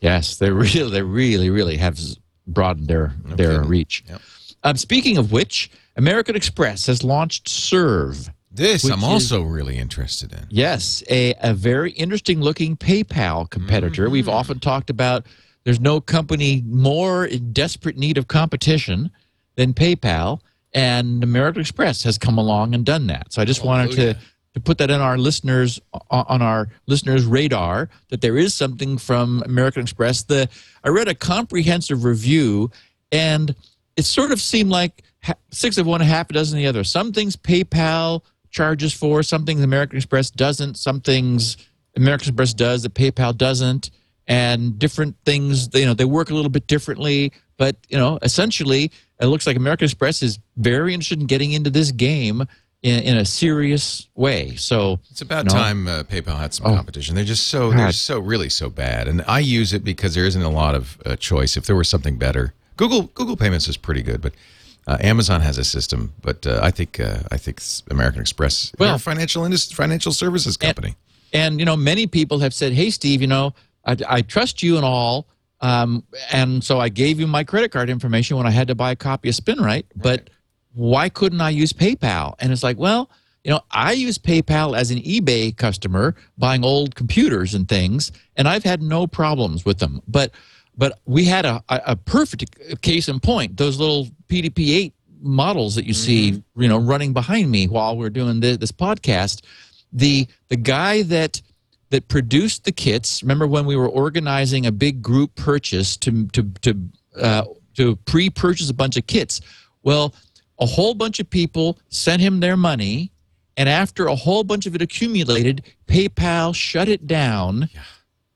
[SPEAKER 4] Yes, they really, they really, really have broadened their their
[SPEAKER 1] kidding.
[SPEAKER 4] reach.
[SPEAKER 1] Yep.
[SPEAKER 4] Um, speaking of which, American Express has launched Serve.
[SPEAKER 1] This I'm
[SPEAKER 4] is-
[SPEAKER 1] also really interested in.
[SPEAKER 4] Yes, a, a very interesting looking PayPal competitor. We've often talked about there's no company more in desperate need of competition than PayPal, and American Express has come along and done that. So I just oh, wanted
[SPEAKER 1] Hallelujah.
[SPEAKER 4] to to put that in our listeners on our listeners' radar that there is something from American Express. The I read a comprehensive review, and it sort of seemed like six of one, half a dozen of the other. Some things PayPal charges for, some things American Express doesn't, some things American Express does that PayPal doesn't, and different things. You know, they work a little bit differently, but you know, essentially, it looks like American Express is very interested in getting into this game in, in a serious way. So
[SPEAKER 1] It's about
[SPEAKER 4] No.
[SPEAKER 1] time uh, PayPal had some
[SPEAKER 4] Oh.
[SPEAKER 1] competition. They're just so they're so really so bad, and I use it because there isn't a lot of uh, choice. If there was something better, Google Google Payments is pretty good, but uh, Amazon has a system. But uh, I think uh, I think American Express, well, financial industry, financial services company.
[SPEAKER 4] and you know many people have said hey steve you know i, I trust you and all um, and so i gave you my credit card information when i had to buy a copy of spinrite but why couldn't i use paypal? And it's like well you know i use paypal as an ebay customer buying old computers and things and i've had no problems with them. But but we had a, a, perfect case in point those little pdp-8 models that you see you know running behind me while we're doing this, this podcast. The the guy that that produced the kits. Remember when we were organizing a big group purchase to to to uh, to pre-purchase a bunch of kits? Well, a whole bunch of people sent him their money, and after a whole bunch of it accumulated, PayPal shut it down,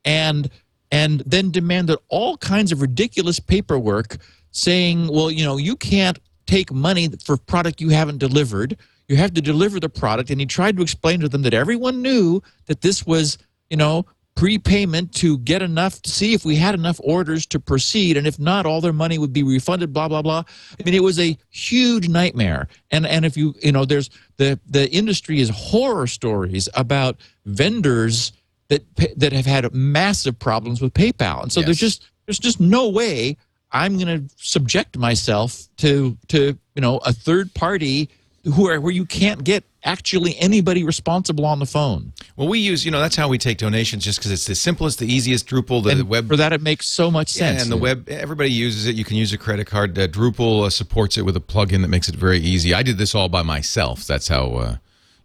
[SPEAKER 4] and and then demanded all kinds of ridiculous paperwork saying, well, you know, you can't take money for product you haven't delivered. You have to deliver the product. And he tried to explain to them that everyone knew that this was, you know, prepayment to get enough to see if we had enough orders to proceed. And if not, all their money would be refunded, blah, blah, blah. I mean, it was a huge nightmare. And and if you, you know, there's the the industry is horror stories about vendors that that have had massive problems with PayPal. And so there's just there's just no way I'm going to subject myself to to you know a third party who are where you can't get actually anybody responsible on the phone.
[SPEAKER 1] Well, we use you know that's how we take donations, just because it's the simplest, the easiest. Drupal, the,
[SPEAKER 4] And
[SPEAKER 1] web
[SPEAKER 4] for that, it makes so much
[SPEAKER 1] Yeah,
[SPEAKER 4] sense.
[SPEAKER 1] and the web, everybody uses it. You can use a credit card. Uh, Drupal uh, supports it with a plugin that makes it very easy. I did this all by myself. That's how, uh,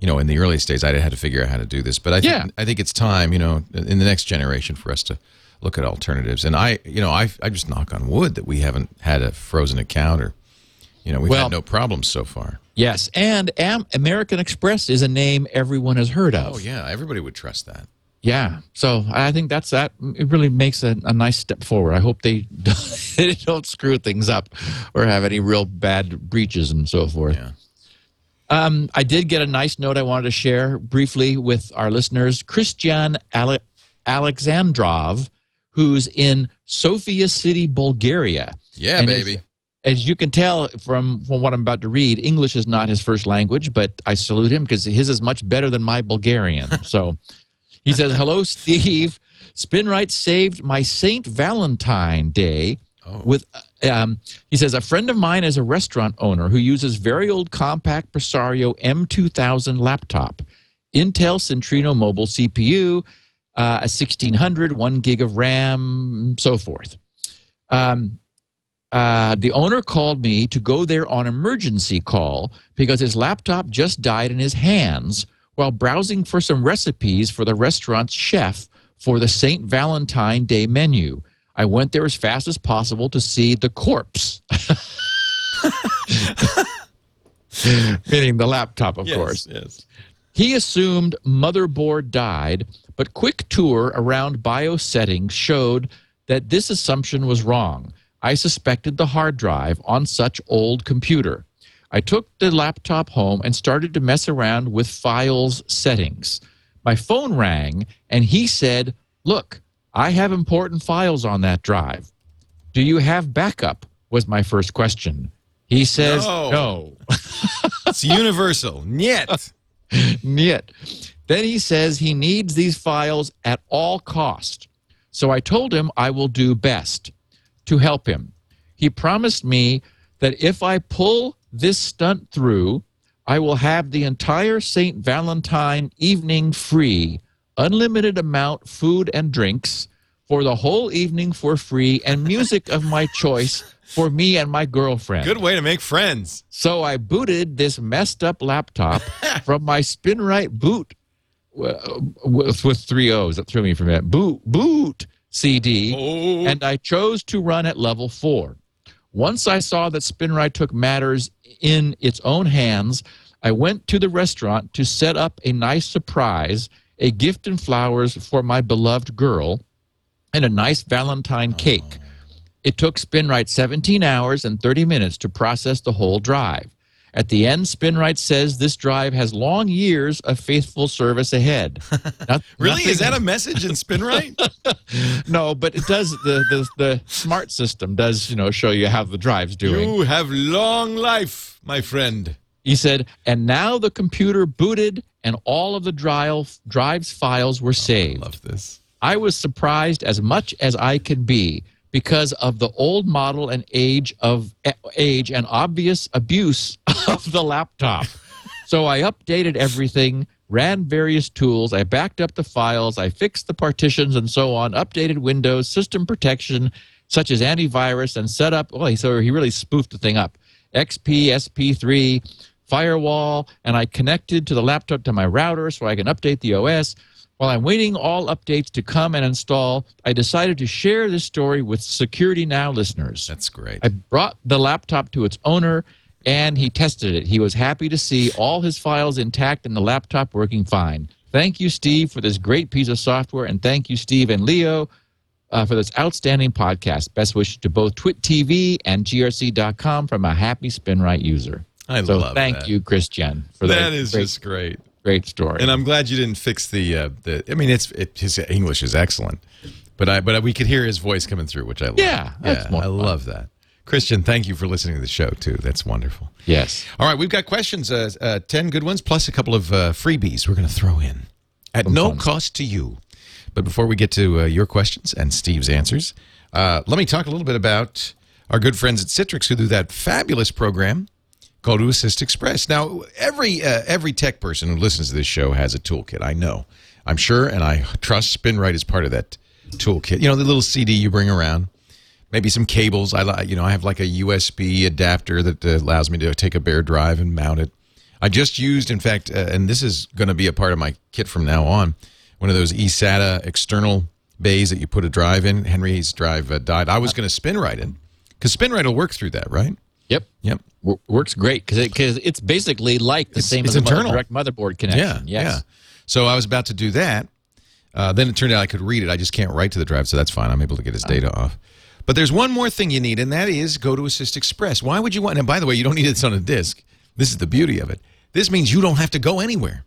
[SPEAKER 1] you know, in the earliest days, I had to figure out how to do this. But I think
[SPEAKER 4] Yeah.
[SPEAKER 1] I think it's time, you know, in the next generation for us to look at alternatives. And I, you know, I I just knock on wood that we haven't had a frozen account or, you know, we've
[SPEAKER 4] Well-
[SPEAKER 1] had no problems so far.
[SPEAKER 4] Yes, and Am- American Express is a name everyone has heard of.
[SPEAKER 1] Oh yeah, everybody would trust that.
[SPEAKER 4] Yeah, so I think that's that. It really makes a, a nice step forward. I hope they they don't screw things up or have any real bad breaches and so forth.
[SPEAKER 1] Yeah.
[SPEAKER 4] Um, I did get a nice note I wanted to share briefly with our listeners. Christian Ale- Alexandrov, who's in Sofia City, Bulgaria.
[SPEAKER 1] Yeah, baby.
[SPEAKER 4] As you can tell from, from what I'm about to read, English is not his first language, but I salute him because his is much better than my Bulgarian. so he says, Hello, Steve. Spinrite saved my St. Valentine Day with, um, he says, a friend of mine is a restaurant owner who uses very old Compaq Presario M2000 laptop, Intel Centrino mobile CPU, uh, a 1600, one gig of RAM, so forth. Um, uh, the owner called me to go there on emergency call because his laptop just died in his hands while browsing for some recipes for the restaurant's chef for the St. Valentine Day menu. I went there as fast as possible to see the corpse. Meaning the laptop, of course.
[SPEAKER 1] Yes.
[SPEAKER 4] He assumed motherboard died, but quick tour around BIOS settings showed that this assumption was wrong. I suspected the hard drive on such old computer. I took the laptop home and started to mess around with files settings. My phone rang and he said, "Look, I have important files on that drive. Do you have backup?" was my first question. He says,
[SPEAKER 1] No.
[SPEAKER 4] no.
[SPEAKER 1] It's universal. Niet.
[SPEAKER 4] Niet. Then he says he needs these files at all cost. So I told him I will do best to help him. He promised me that if I pull this stunt through, I will have the entire St. Valentine evening free, unlimited amount food and drinks for the whole evening for free and music of my choice for me and my girlfriend.
[SPEAKER 1] Good way to make friends.
[SPEAKER 4] So I booted this messed up laptop from my SpinRite boot uh, with, with three O's. That threw me from it. Boot boot CD,
[SPEAKER 1] Oh.
[SPEAKER 4] and I chose to run at level four. Once I saw that SpinRite took matters in its own hands, I went to the restaurant to set up a nice surprise, a gift and flowers for my beloved girl, and a nice Valentine cake. Oh. It took SpinRite 17 hours and 30 minutes to process the whole drive. At the end, SpinRite says this drive has long years of faithful service ahead. Not-
[SPEAKER 1] Really? Is that a message in SpinRite?
[SPEAKER 4] no? But it does. The, the the smart system does you know show you how the drive's doing.
[SPEAKER 1] you have long life, my friend.
[SPEAKER 4] He said, and now the computer booted and all of the drive drive's files were oh, saved.
[SPEAKER 1] Love this.
[SPEAKER 4] I was surprised as much as I could be because of the old model and age of age and obvious abuse of the laptop. so I updated everything, ran various tools, I backed up the files, I fixed the partitions and so on, updated Windows, system protection such as antivirus and set up, oh, so he really spoofed the thing up. XP, SP3, firewall, and I connected to the laptop to my router so I can update the OS. While I'm waiting all updates to come and install, I decided to share this story with Security Now listeners.
[SPEAKER 1] That's great.
[SPEAKER 4] I brought the laptop to its owner and he tested it. He was happy to see all his files intact and the laptop working fine. Thank you, Steve, for this great piece of software, and thank you, Steve and Leo, uh, for this outstanding podcast. Best wishes to both Twit TV and GRC.com from a happy SpinRite user.
[SPEAKER 1] I
[SPEAKER 4] so
[SPEAKER 1] love
[SPEAKER 4] thank
[SPEAKER 1] that.
[SPEAKER 4] you, Christian, for that.
[SPEAKER 1] That is
[SPEAKER 4] great,
[SPEAKER 1] just great.
[SPEAKER 4] Great story.
[SPEAKER 1] And I'm glad you didn't fix the uh, the. I mean, it's it, his English is excellent, but I but we could hear his voice coming through, which I love.
[SPEAKER 4] Yeah,
[SPEAKER 1] yeah, I love that. Christian, thank you for listening to the show too. That's wonderful.
[SPEAKER 4] yes.
[SPEAKER 1] All right, we've got questions, uh, uh, ten good ones, plus a couple of uh, freebies we're going to throw in at no
[SPEAKER 4] fun.
[SPEAKER 1] cost to you. But before we get to uh, your questions and Steve's answers, uh, let me talk a little bit about our good friends at Citrix who do that fabulous program called Assist Express. Now, every uh, every tech person who listens to this show has a toolkit. I know, I'm sure, and I trust SpinRite is part of that toolkit. You know, the little CD you bring around, maybe some cables. I you know I have like a USB adapter that uh, allows me to take a bare drive and mount it. I just used, in fact, uh, and this is going to be a part of my kit from now on, one of those eSATA external bays that you put a drive in. Henry's drive uh, died. I was going to SpinRite in because SpinRite will work through that, right?
[SPEAKER 4] Yep.
[SPEAKER 1] Yep.
[SPEAKER 4] W- works great because it, cause it's basically like the
[SPEAKER 1] It's-
[SPEAKER 4] same
[SPEAKER 1] it's
[SPEAKER 4] as
[SPEAKER 1] internal.
[SPEAKER 4] direct motherboard connection.
[SPEAKER 1] Yeah,
[SPEAKER 4] Yes.
[SPEAKER 1] yeah. So I was about to do that. Uh, then it turned out I could read it. I just can't write to the drive, so that's fine. I'm able to get his data off. But there's one more thing you need, and that is GoToAssist Express. Why would you want? And by the way, you don't need this on a disk. This is the beauty of it. This means you don't have to go anywhere.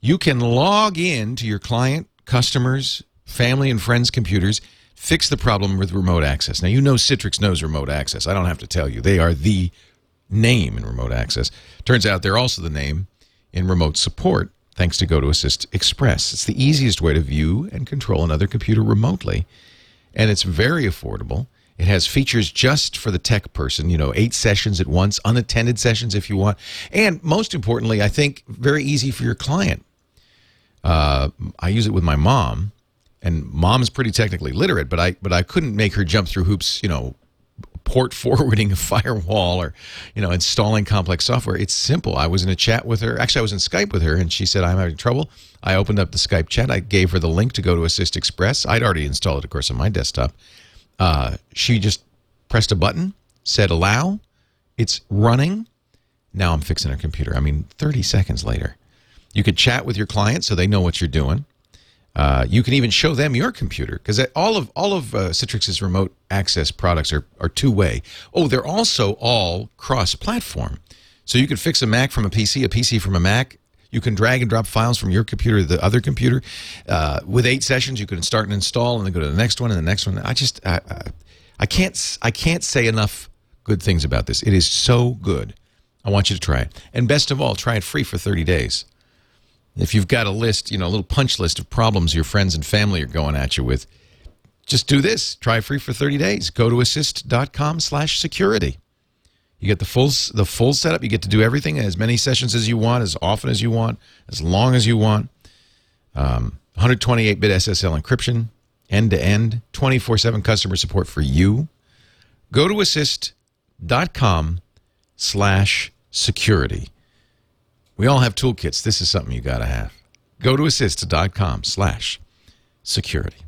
[SPEAKER 1] You can log in to your client, customers, family, and friends' computers, fix the problem with remote access. Now, you know Citrix knows remote access. I don't have to tell you. They are the name in remote access. Turns out they're also the name in remote support, thanks to GoToAssist Express. It's the easiest way to view and control another computer remotely, and it's very affordable. It has features just for the tech person, you know, eight sessions at once, unattended sessions if you want. And most importantly, I think very easy for your client. Uh, I use it with my mom, and mom's pretty technically literate, but I but I couldn't make her jump through hoops, you know, port forwarding a firewall or you know installing complex software. It's simple. I was in a chat with her. Actually i was in skype with her and she said i'm having trouble. I opened up the skype chat. I gave her the link to GoToAssist Express. I'd already installed it of course on my desktop. Uh, she just pressed a button said allow. It's running. Now i'm fixing her computer. I mean 30 seconds later. You could chat with your client so they know what you're doing uh, you can even show them your computer because all of all of uh, Citrix's remote access products are, are two way. Oh, they're also all cross platform, so you can fix a Mac from a PC, a PC from a Mac. You can drag and drop files from your computer to the other computer. Uh, with eight sessions, you can start and install, and then go to the next one and the next one. I just I, I, I can't I can't say enough good things about this. It is so good. I want you to try it, and best of all, try it free for thirty days. If you've got a list, you know, a little punch list of problems your friends and family are going at you with, just do this. Try free for 30 days. GoToAssist.com slash security. You get the full the full setup. You get to do everything, as many sessions as you want, as often as you want, as long as you want. Um, 128-bit SSL encryption, end-to-end, 24-7 customer support for you. GoToAssist.com slash security. We all have toolkits. This is something you got to have. GoToAssist.com slash security.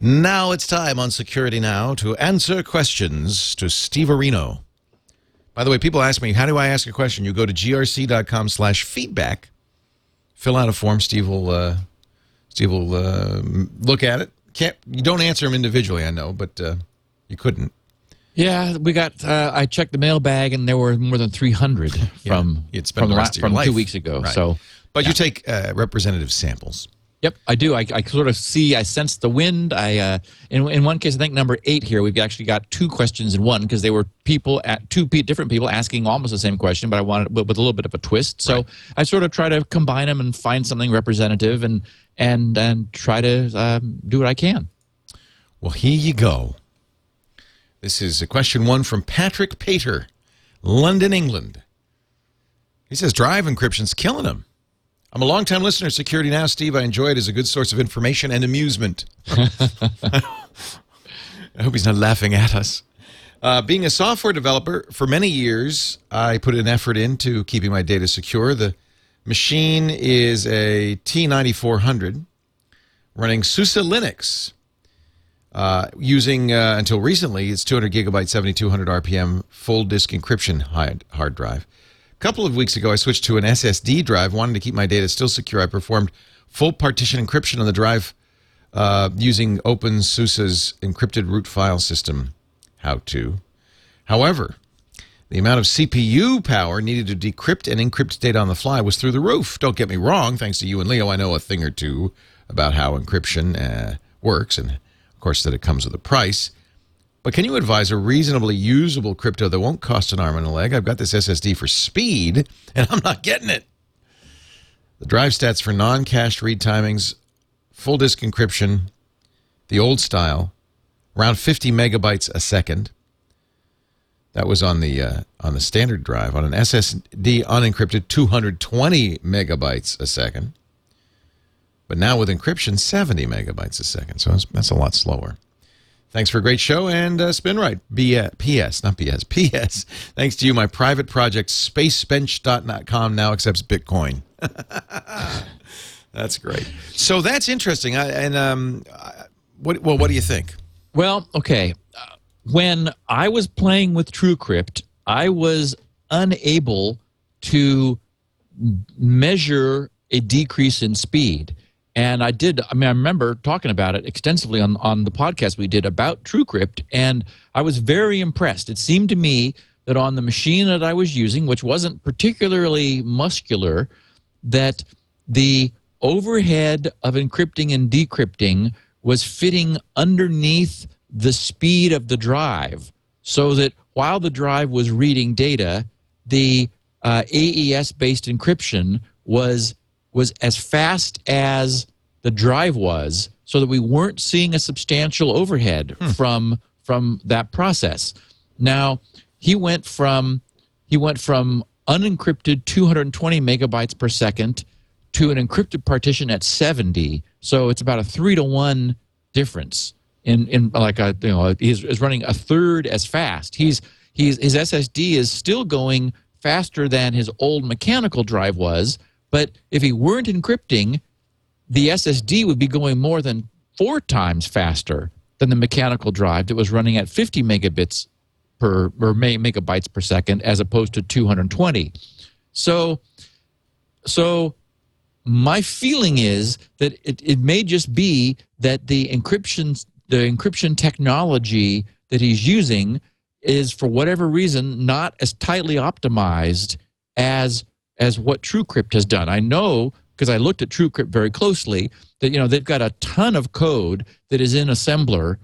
[SPEAKER 1] Now it's time on Security Now to answer questions to Steve Areno. By the way, people ask me, how do I ask a question? You go to grc.com slash feedback, fill out a form. Steve will, uh, Steve will uh, look at it. Can't, you don't answer them individually, I know, but uh, you couldn't.
[SPEAKER 4] Yeah, we got. Uh, I checked the mailbag, and there were more than 300 from
[SPEAKER 1] You'd spend
[SPEAKER 4] from,
[SPEAKER 1] the rest of your
[SPEAKER 4] from
[SPEAKER 1] life.
[SPEAKER 4] two weeks ago.
[SPEAKER 1] Right.
[SPEAKER 4] So,
[SPEAKER 1] But you take uh, representative samples.
[SPEAKER 4] yep, I do. I, I sort of see. I sense the wind. I uh, in in one case, I think number eight here, we've actually got two questions in one because they were people at two different people asking almost the same question, but I wanted with with a little bit of a twist. So I sort of try to combine them and find something representative and and and try to um, do what I can.
[SPEAKER 1] Well, here you go. This is a question one from Patrick Pater, London, England. He says drive encryption's killing him. I'm a longtime listener of Security Now, Steve. I enjoy it as a good source of information and amusement. I hope he's not laughing at us. Uh, being a software developer for many years, I put an effort into keeping my data secure. The machine is a T9400 running SUSE Linux uh, using uh, until recently its 200 gigabyte 7200 rpm full disk encryption hard, drive a couple of weeks ago i switched to an ssd drive wanting to keep my data still secure i performed full partition encryption on the drive uh, using opensuse's encrypted root file system how to however the amount of CPU power needed to decrypt and encrypt data on the fly was through the roof. Don't get me wrong. Thanks to you and Leo, I know a thing or two about how encryption uh, works and, course, that it comes with a price. But can you advise a reasonably usable crypto that won't cost an arm and a leg? I've got this SSD for speed, and I'm not getting it. The drive stats for non cached read timings, full disk encryption, the old style, around 50 megabytes a second. That was on the uh, on the standard drive. On an SSD unencrypted, 220 megabytes a second. But now with encryption, 70 megabytes a second. So that's, a lot slower. Thanks for a great show and uh, SpinRite. B- uh, P.S. Not B.S. P.S. Thanks to you, my private project, spacebench.com, now accepts Bitcoin. that's great. So that's interesting. I, and um, I, What? Well, what do you think?
[SPEAKER 4] Well, okay. When I was playing with TrueCrypt, I was unable to measure a decrease in speed. And I did, I mean, I remember talking about it extensively on, on the podcast we did about TrueCrypt, and I was very impressed. It seemed to me that on the machine that I was using, which wasn't particularly muscular, that the overhead of encrypting and decrypting was fitting underneath the speed of the drive so that while the drive was reading data, the uh, AES based encryption was was as fast as the drive was so that we weren't seeing a substantial overhead hmm. from from that process. Now, he went from he went from unencrypted 220 megabytes per second to an encrypted partition at 70. So it's about a three to one difference in in like a you know he's is running a third as fast. He's he's his SSD is still going faster than his old mechanical drive was, but if he weren't encrypting, the SSD would be going more than four times faster than the mechanical drive that was running at 50 megabits per or me- megabytes per second as opposed to 220. So so my feeling is that it, it may just be that the encryption the encryption technology that he's using is for whatever reason not as tightly optimized as as what TrueCrypt has done. I know because I looked at TrueCrypt very closely that you know they've got a ton of code that is in assembler.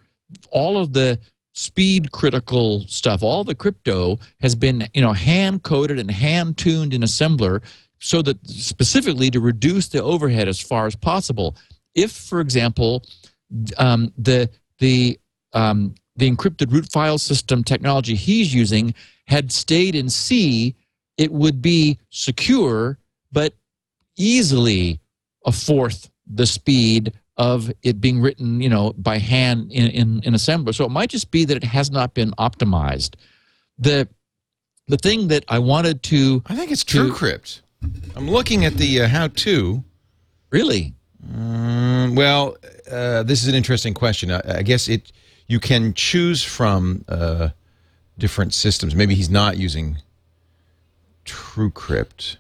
[SPEAKER 4] All of the speed critical stuff, all the crypto has been you know hand coded and hand tuned in assembler so that specifically to reduce the overhead as far as possible. If, for example, um, the the um, the encrypted root file system technology he's using had stayed in C, it would be secure, but easily a fourth the speed of it being written, you know, by hand in, in, in assembler. So it might just be that it has not been optimized. The the thing that I wanted to
[SPEAKER 1] I think it's
[SPEAKER 4] To-
[SPEAKER 1] TrueCrypt. I'm looking at the uh, how-to.
[SPEAKER 4] really
[SPEAKER 1] Um, well, uh, this is an interesting question. I, I guess it you can choose from uh, different systems. Maybe he's not using TrueCrypt.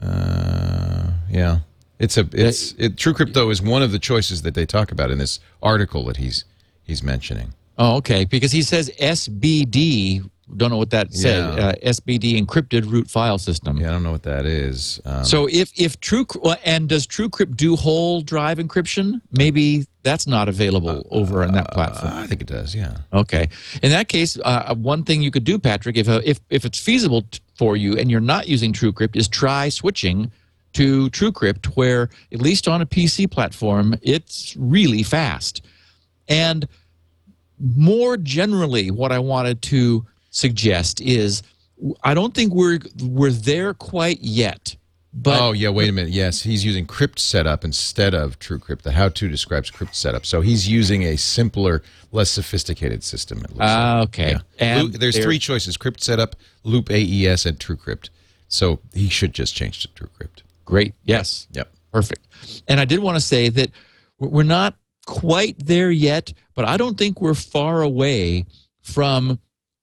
[SPEAKER 1] Uh, yeah, it's a it's it, TrueCrypt though is one of the choices that they talk about in this article that he's he's mentioning.
[SPEAKER 4] Oh, okay. Because he says SBD. Don't know what that said.
[SPEAKER 1] Yeah.
[SPEAKER 4] Uh, SBD encrypted root file system.
[SPEAKER 1] Yeah, I don't know what that is. Um,
[SPEAKER 4] So if if True and does TrueCrypt do whole drive encryption? Maybe that's not available over on that platform.
[SPEAKER 1] I think it does. Yeah.
[SPEAKER 4] Okay. In that case, uh, one thing you could do, Patrick, if uh, if if it's feasible t- for you and you're not using TrueCrypt, is try switching to TrueCrypt, where at least on a PC platform, it's really fast. And more generally, what I wanted to suggest is, I don't think we're we're there quite yet. But
[SPEAKER 1] oh yeah, wait a minute. Yes, he's using cryptsetup instead of TrueCrypt. The how-to describes cryptsetup, so he's using a simpler, less sophisticated system. Looks
[SPEAKER 4] Ah,
[SPEAKER 1] like.
[SPEAKER 4] okay.
[SPEAKER 1] Yeah.
[SPEAKER 4] And
[SPEAKER 1] Loop- there's
[SPEAKER 4] there-
[SPEAKER 1] three choices: cryptsetup, loop AES, and TrueCrypt. So he should just change to TrueCrypt.
[SPEAKER 4] great, yes,
[SPEAKER 1] Yep.
[SPEAKER 4] Perfect. And I did want to say that we're not quite there yet, but I don't think we're far away from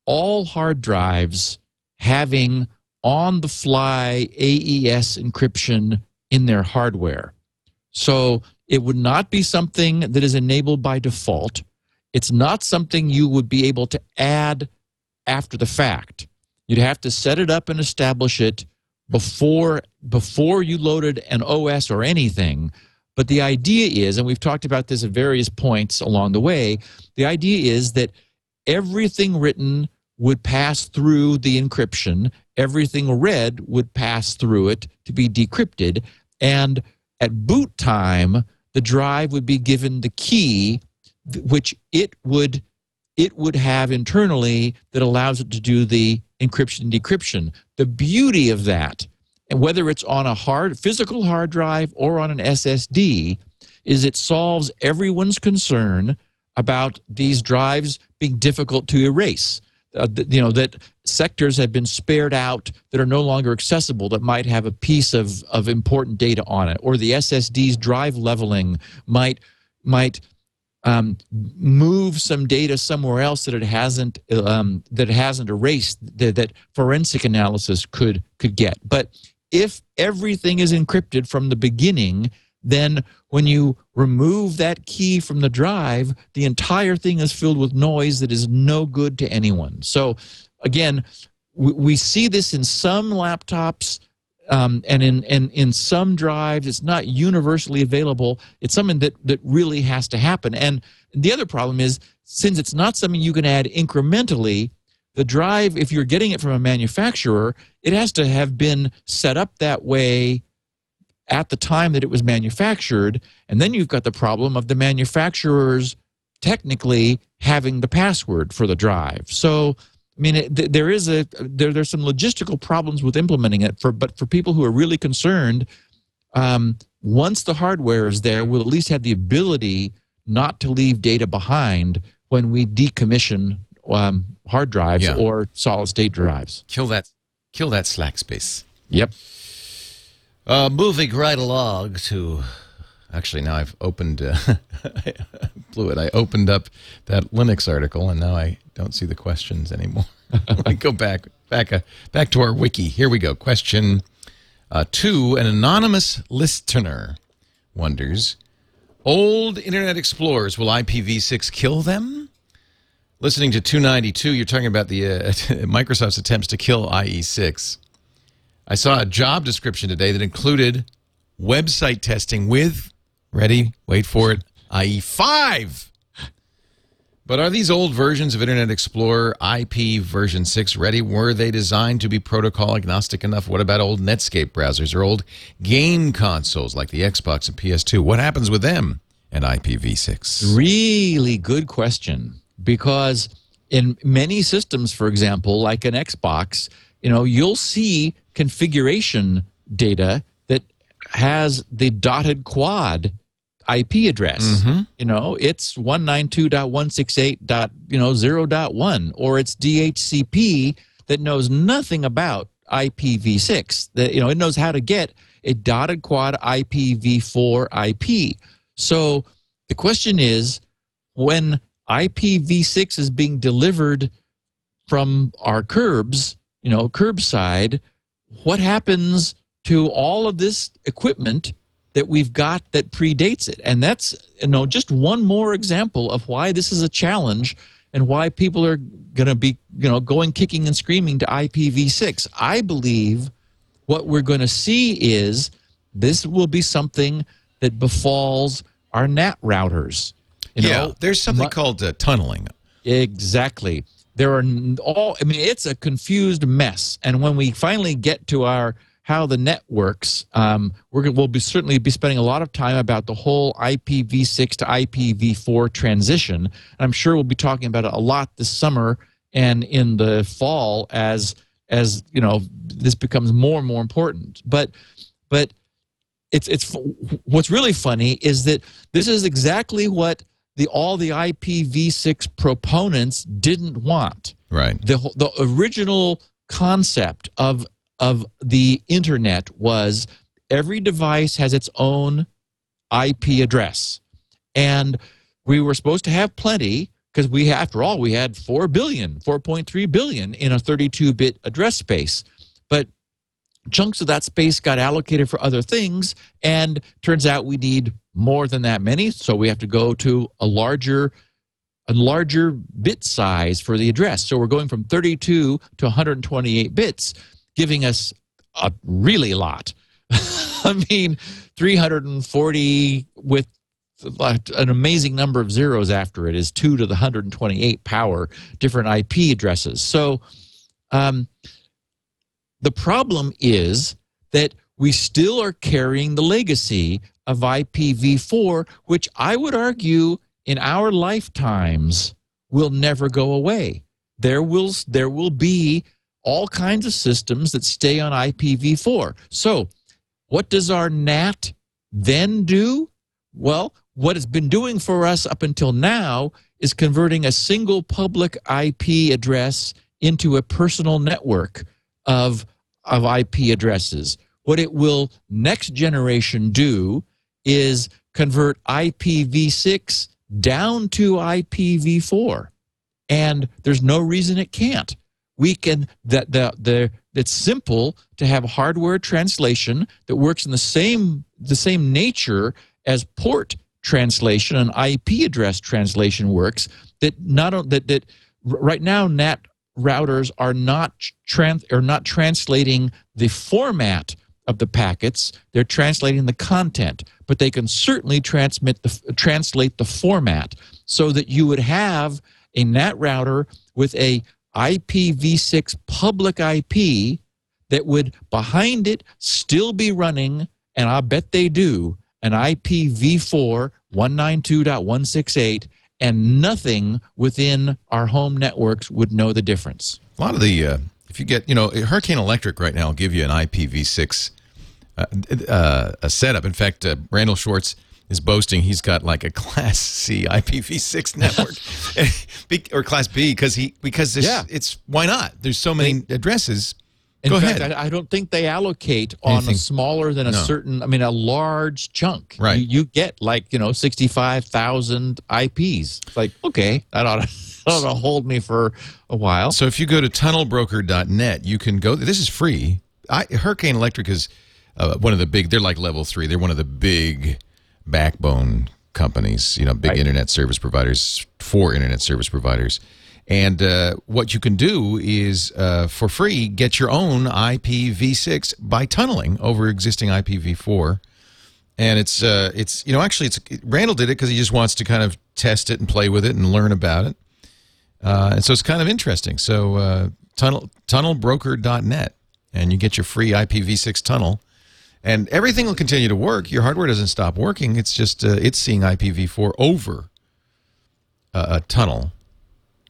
[SPEAKER 4] all hard drives having on the fly AES encryption in their hardware. So it would not be something that is enabled by default. It's not something you would be able to add after the fact. You'd have to set it up and establish it before before you loaded an OS or anything. But the idea is, and we've talked about this at various points along the way, the idea is that everything written would pass through the encryption, everything read would pass through it to be decrypted, and at boot time, the drive would be given the key which it would it would have internally that allows it to do the encryption and decryption. The beauty of that, and whether it's on a hard physical hard drive or on an SSD, is it solves everyone's concern about these drives being difficult to erase. uh, th- you know that sectors have been spared out that are no longer accessible that might have a piece of of important data on it, or the SSD's drive leveling might might um, move some data somewhere else that it hasn't um, that it hasn't erased that, that forensic analysis could could get. But if everything is encrypted from the beginning, then when you remove that key from the drive, the entire thing is filled with noise that is no good to anyone. So, again, we, we see this in some laptops. Um, and in, in in some drives, it's not universally available. It's something that that really has to happen. And the other problem is, since it's not something you can add incrementally, the drive, if you're getting it from a manufacturer, it has to have been set up that way at the time that it was manufactured. And then you've got the problem of the manufacturers technically having the password for the drive. So, I mean, it, there is a there, there's some logistical problems with implementing it. For but for people who are really concerned, um, once the hardware is there, we'll at least have the ability not to leave data behind when we decommission um, hard drives
[SPEAKER 1] Yeah.
[SPEAKER 4] or solid state drives.
[SPEAKER 1] Kill that. Kill that slack space.
[SPEAKER 4] Yep.
[SPEAKER 1] Uh, moving right along to. Actually, now I've opened. Uh, I blew it. I opened up that Linux article, and now I don't see the questions anymore. Me go back, back, uh, back to our wiki. Here we go. Question uh, two: An anonymous listener wonders, old Internet Explorers will IPv6 kill them? Listening to 292, you're talking about the uh, Microsoft's attempts to kill IE6. I saw a job description today that included website testing with, ready, wait for it, IE5. But are these old versions of Internet Explorer IP version 6 ready? Were they designed to be protocol agnostic enough? What about old Netscape browsers or old game consoles like the Xbox and PS2? What happens with them and IPv6?
[SPEAKER 4] Really good question because in many systems, for example, like an Xbox, you know, you'll see configuration data that has the dotted quad IP address. Mm-hmm. You know, it's 192.168. dot, You know, 0.1 or it's DHCP that knows nothing about IPv6. That you know, it knows how to get a dotted quad IPv4 IP. So the question is when IPv6 is being delivered from our curbs, you know, curbside, what happens to all of this equipment that we've got that predates it? And that's, you know, just one more example of why this is a challenge and why people are going to be, you know, going kicking and screaming to IPv6. I believe what we're going to see is this will be something that befalls our NAT routers. You
[SPEAKER 1] yeah,
[SPEAKER 4] know,
[SPEAKER 1] there's something called uh, tunneling.
[SPEAKER 4] Exactly. There are all. I mean, it's a confused mess. And when we finally get to our how the net works, um, we're we'll be certainly be spending a lot of time about the whole IPv6 to IPv4 transition. and I'm sure we'll be talking about it a lot this summer and in the fall as as you know this becomes more and more important. But but it's it's what's really funny is that this is exactly what the all the IPv6 proponents didn't want.
[SPEAKER 1] Right.
[SPEAKER 4] The whole- the original concept of of the internet was every device has its own IP address. And we were supposed to have plenty because we after all we had 4 billion, 4.3 billion in a 32-bit address space. But chunks of that space got allocated for other things and turns out we need more than that many. So we have to go to a larger a larger bit size for the address. So we're going from 32 to 128 bits giving us a really lot. I mean 340 with an amazing number of zeros after it is 2 to the 128 power different ip addresses. So um, the problem is that we still are carrying the legacy of IPv4, which I would argue in our lifetimes will never go away. There will there will be all kinds of systems that stay on IPv4. So, what does our NAT then do? Well, what it's been doing for us up until now is converting a single public IP address into a personal network of of IP addresses. What it will next generation do is convert IPv6 down to IPv4. And there's no reason it can't. We can that the the it's simple to have hardware translation that works in the same the same nature as port translation and IP address translation works that not that that right now NAT routers are not trans are not translating the format of the packets they're translating the content but they can certainly transmit the translate the format so that you would have a NAT router with a IPv6 public IP that would behind it still be running and I bet they do an IPv4 192.168 and nothing within our home networks would know the difference.
[SPEAKER 1] A lot of the, uh, if you get, you know, Hurricane Electric right now will give you an IPv6 uh, uh, a setup. In fact, uh, Randal Schwartz is boasting he's got like a Class C IPv6 network, or Class B because he because
[SPEAKER 4] Yeah.
[SPEAKER 1] it's why not? There's so many addresses.
[SPEAKER 4] In
[SPEAKER 1] Go
[SPEAKER 4] fact,
[SPEAKER 1] ahead.
[SPEAKER 4] I, I don't think they allocate on
[SPEAKER 1] Anything.
[SPEAKER 4] a smaller than a
[SPEAKER 1] No.
[SPEAKER 4] certain. I mean, a large chunk.
[SPEAKER 1] Right.
[SPEAKER 4] You, you get like you know sixty-five thousand IPs. It's like okay, that ought to, that ought to hold me for a while.
[SPEAKER 1] So if you go to tunnelbroker.net, you can go. This is free. I, Hurricane Electric is uh, one of the big. They're like level three. They're one of the big backbone companies. You know, big
[SPEAKER 4] Right.
[SPEAKER 1] internet service providers for internet service providers. And uh, what you can do is, uh, for free, get your own IPv6 by tunneling over existing IPv4. And it's uh, it's you know actually it's Randal did it because he just wants to kind of test it and play with it and learn about it. Uh, and so it's kind of interesting. So uh, tunnel tunnelbroker.net, and you get your free IPv6 tunnel, and everything will continue to work. Your hardware doesn't stop working. It's just uh, it's seeing IPv4 over a, a tunnel,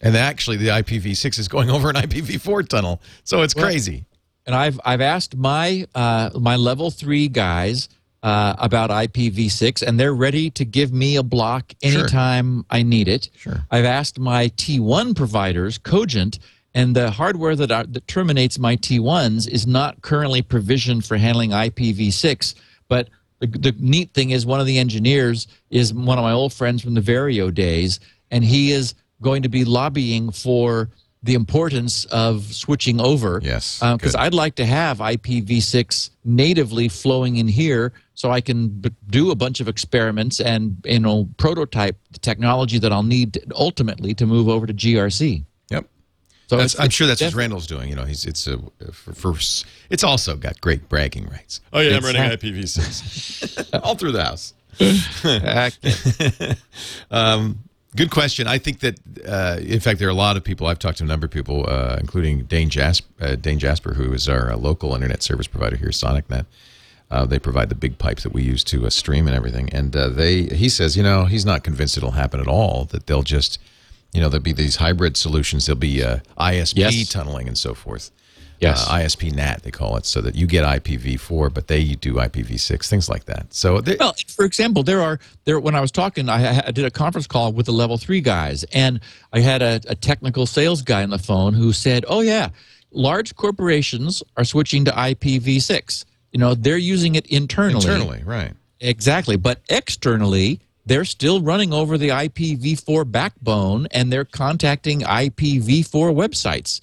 [SPEAKER 1] and actually the IPv6 is going over an IPv4 tunnel. So it's crazy.
[SPEAKER 4] and I've I've asked my uh, my level three guys uh, about IPv6, and they're ready to give me a block
[SPEAKER 1] Sure.
[SPEAKER 4] anytime I need it.
[SPEAKER 1] Sure.
[SPEAKER 4] I've asked my T1 providers, Cogent, and the hardware that are, that terminates my T1s is not currently provisioned for handling IPv6, but the, the neat thing is one of the engineers is one of my old friends from the Verio days, and he is going to be lobbying for the importance of switching over.
[SPEAKER 1] Yes, uh,
[SPEAKER 4] Because
[SPEAKER 1] good.
[SPEAKER 4] I'd like to have IPv6 natively flowing in here so I can b- do a bunch of experiments and you know prototype the technology that I'll need ultimately to move over to GRC.
[SPEAKER 1] Yep.
[SPEAKER 4] So
[SPEAKER 1] That's,
[SPEAKER 4] it's-
[SPEAKER 1] I'm sure that's what Randal's doing. You know, he's it's a for, for it's also got great bragging rights. Oh yeah, I'm running
[SPEAKER 4] Exact-
[SPEAKER 1] IPv6 all through the house.
[SPEAKER 4] Ac-
[SPEAKER 1] Good question. I think that, uh, in fact, there are a lot of people. I've talked to a number of people, uh, including Dane Jasper, uh, Dane Jasper, who is our uh, local internet service provider here, Sonic.net. Uh, they provide the big pipes that we use to uh, stream and everything. And uh, they, he says, you know, he's not convinced it'll happen at all. That they'll just, you know, there'll be these hybrid solutions. There'll be uh, ISP
[SPEAKER 4] Yes.
[SPEAKER 1] tunneling and so forth.
[SPEAKER 4] Yes.
[SPEAKER 1] uh, ISP NAT they call it, so that you get IPv4, but they do IPv6, things like that. So they,
[SPEAKER 4] Well, for example, there are there. When I was talking, I, I did a conference call with the level three guys, and I had a, a technical sales guy on the phone who said, "Oh yeah, large corporations are switching to IPv6. You know, they're using it internally.
[SPEAKER 1] internally, right?
[SPEAKER 4] Exactly. But externally, they're still running over the IPv4 backbone and they're contacting IPv4 websites.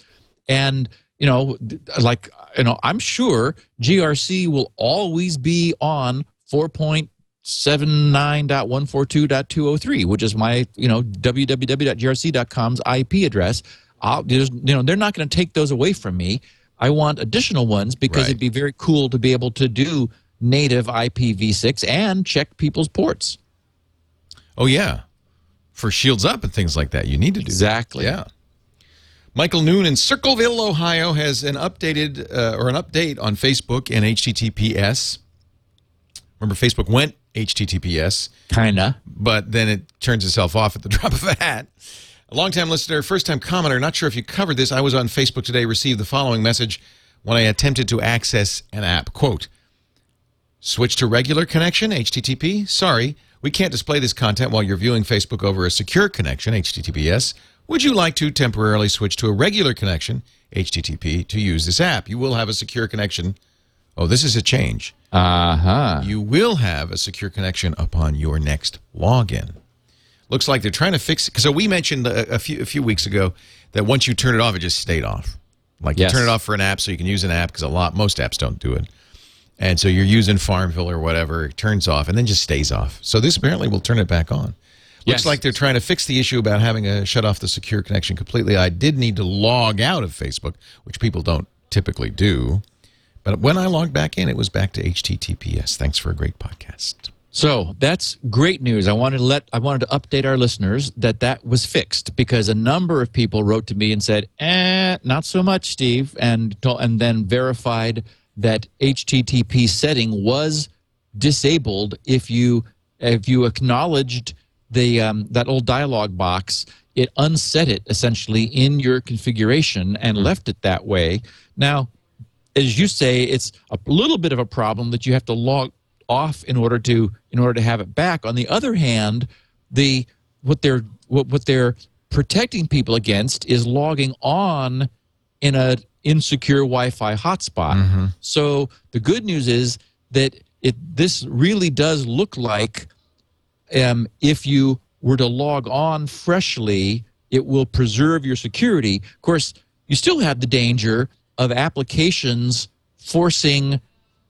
[SPEAKER 4] And, you know, like, you know, I'm sure GRC will always be on 4.79.142.203, which is my, you know, www.grc.com's IP address. I'll, there's, you know, they're not going to take those away from me. I want additional ones because
[SPEAKER 1] Right.
[SPEAKER 4] it'd be very cool to be able to do native IPv6 and check people's ports.
[SPEAKER 1] Oh yeah, for Shields Up and things like that, you need to do that.
[SPEAKER 4] Exactly.
[SPEAKER 1] Yeah. Michael Noon in Circleville, Ohio, has an updated uh, or an update on Facebook and HTTPS. Remember, Facebook went HTTPS,
[SPEAKER 4] Kinda.
[SPEAKER 1] but then it turns itself off at the drop of a hat. A longtime listener, first time commenter, not sure if you covered this. I was on Facebook today, received the following message when I attempted to access an app. Quote, Switch to regular connection, HTTP. Sorry, we can't display this content while you're viewing Facebook over a secure connection, HTTPS. Would you like to temporarily switch to a regular connection, HTTP, to use this app? You will have a secure connection. Oh, this is a change.
[SPEAKER 4] Uh huh.
[SPEAKER 1] You will have a secure connection upon your next login. Looks like they're trying to fix it. So we mentioned a, a few a few weeks ago that once you turn it off, it just stayed off. Like
[SPEAKER 4] Yes.
[SPEAKER 1] you turn it off for an app so you can use an app because a lot most apps don't do it. And so you're using Farmville or whatever, it turns off and then just stays off. So this apparently will turn it back on. Looks
[SPEAKER 4] Yes.
[SPEAKER 1] like they're trying to fix the issue about having a shut off the secure connection completely. I did need to log out of Facebook, which people don't typically do. But when I logged back in, it was back to HTTPS. Thanks for a great podcast.
[SPEAKER 4] So that's great news. I wanted to let I wanted to update our listeners that that was fixed because a number of people wrote to me and said, "Eh, not so much, Steve," and to- and then verified that HTTP setting was disabled if you if you acknowledged the um, that old dialog box. It unset it essentially in your configuration and left it that way. Now, as you say, it's a little bit of a problem that you have to log off in order to in order to have it back. On the other hand, the what they're what, what they're protecting people against is logging on in a insecure Wi-Fi hotspot. So the good news is that it this really does look like um, if you were to log on freshly, it will preserve your security. Of course, you still have the danger of applications forcing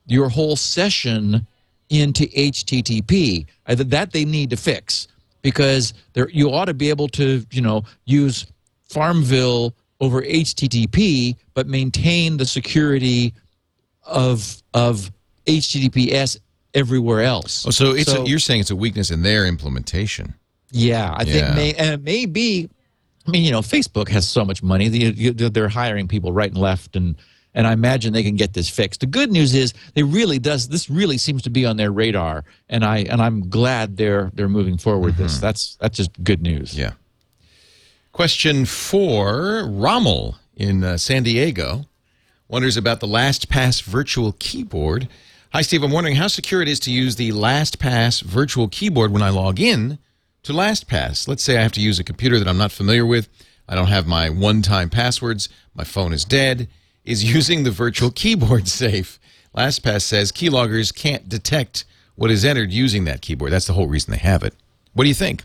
[SPEAKER 4] your whole session into HTTP. That they need to fix because there you ought to be able to, you know, use Farmville over HTTP, but maintain the security of of HTTPS everywhere else.
[SPEAKER 1] Oh, so it's
[SPEAKER 4] So-
[SPEAKER 1] a, you're saying it's a weakness in their implementation.
[SPEAKER 4] yeah, I
[SPEAKER 1] Yeah.
[SPEAKER 4] think may and it may be. I mean, you know, Facebook has so much money; they're hiring people right and left, and and I imagine they can get this fixed. The good news is they really does. This really seems to be on their radar, and I and I'm glad they're they're moving forward. This that's that's just good news.
[SPEAKER 1] Yeah. Question four Rommel in uh, San Diego wonders about the LastPass virtual keyboard. Hi, Steve. I'm wondering how secure it is to use the LastPass virtual keyboard when I log in to LastPass. Let's say I have to use a computer that I'm not familiar with. I don't have my one time passwords. My phone is dead. Is using the virtual keyboard safe? LastPass says keyloggers can't detect what is entered using that keyboard. That's the whole reason they have it. What do you think?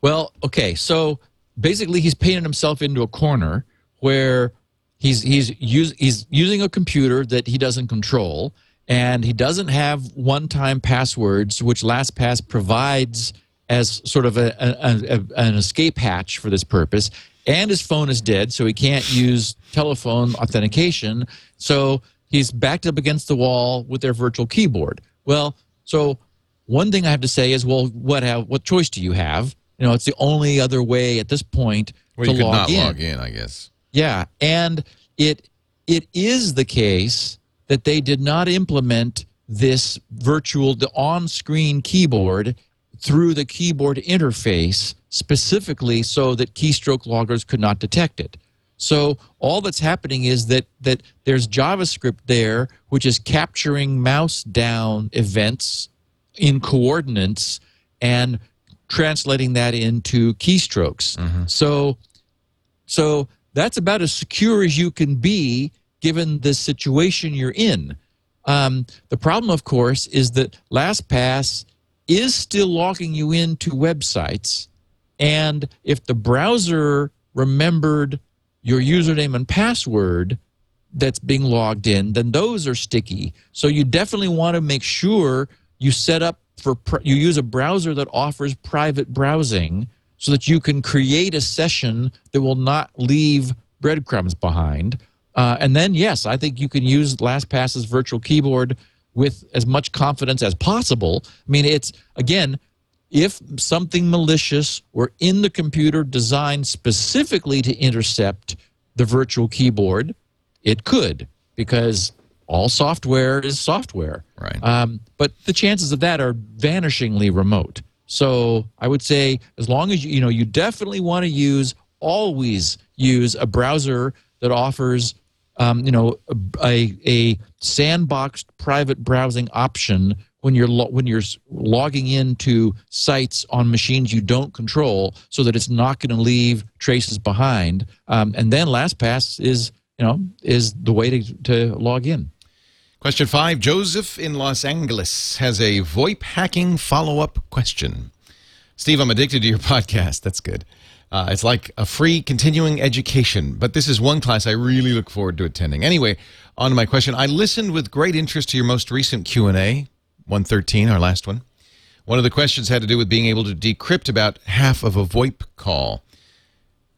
[SPEAKER 4] Well, okay, so basically he's painted himself into a corner where he's he's use, he's using a computer that he doesn't control and he doesn't have one-time passwords which LastPass provides as sort of a, a, a- an escape hatch for this purpose and his phone is dead so he can't use telephone authentication so he's backed up against the wall with their virtual keyboard well so one thing I have to say is, well, what have what choice do you have? You know, it's the only other way at this point
[SPEAKER 1] Well,
[SPEAKER 4] to
[SPEAKER 1] you could
[SPEAKER 4] log
[SPEAKER 1] not
[SPEAKER 4] in.
[SPEAKER 1] log in, I guess.
[SPEAKER 4] Yeah, and it it is the case that they did not implement this virtual the on-screen keyboard through the keyboard interface specifically so that keystroke loggers could not detect it. So all that's happening is that that there's JavaScript there which is capturing mouse down events in coordinates and translating that into keystrokes. Mm-hmm. So so that's about as secure as you can be given the situation you're in. Um, the problem, of course, is that LastPass is still logging you into websites. And if the browser remembered your username and password that's being logged in, then those are sticky. So you definitely want to make sure you set up for you use a browser that offers private browsing so that you can create a session that will not leave breadcrumbs behind. Uh, and then, yes, I think you can use LastPass's virtual keyboard with as much confidence as possible. I mean, it's again, if something malicious were in the computer designed specifically to intercept the virtual keyboard, it could because all software is software.
[SPEAKER 1] Right.
[SPEAKER 4] Um, but the chances of that are vanishingly remote. So I would say, as long as you, you know, you definitely want to use, always use a browser that offers, um, you know, a, a sandboxed private browsing option when you're lo- when you're logging into sites on machines you don't control, so that it's not going to leave traces behind. Um, and then LastPass is you know is the way to, to log in.
[SPEAKER 1] Question five Joseph in Los Angeles has a VoIP hacking follow up question. Steve, I'm addicted to your podcast. That's good. Uh, it's like a free continuing education, but this is one class I really look forward to attending. Anyway, on to my question. I listened with great interest to your most recent Q&A, 113, our last one. One of the questions had to do with being able to decrypt about half of a VoIP call.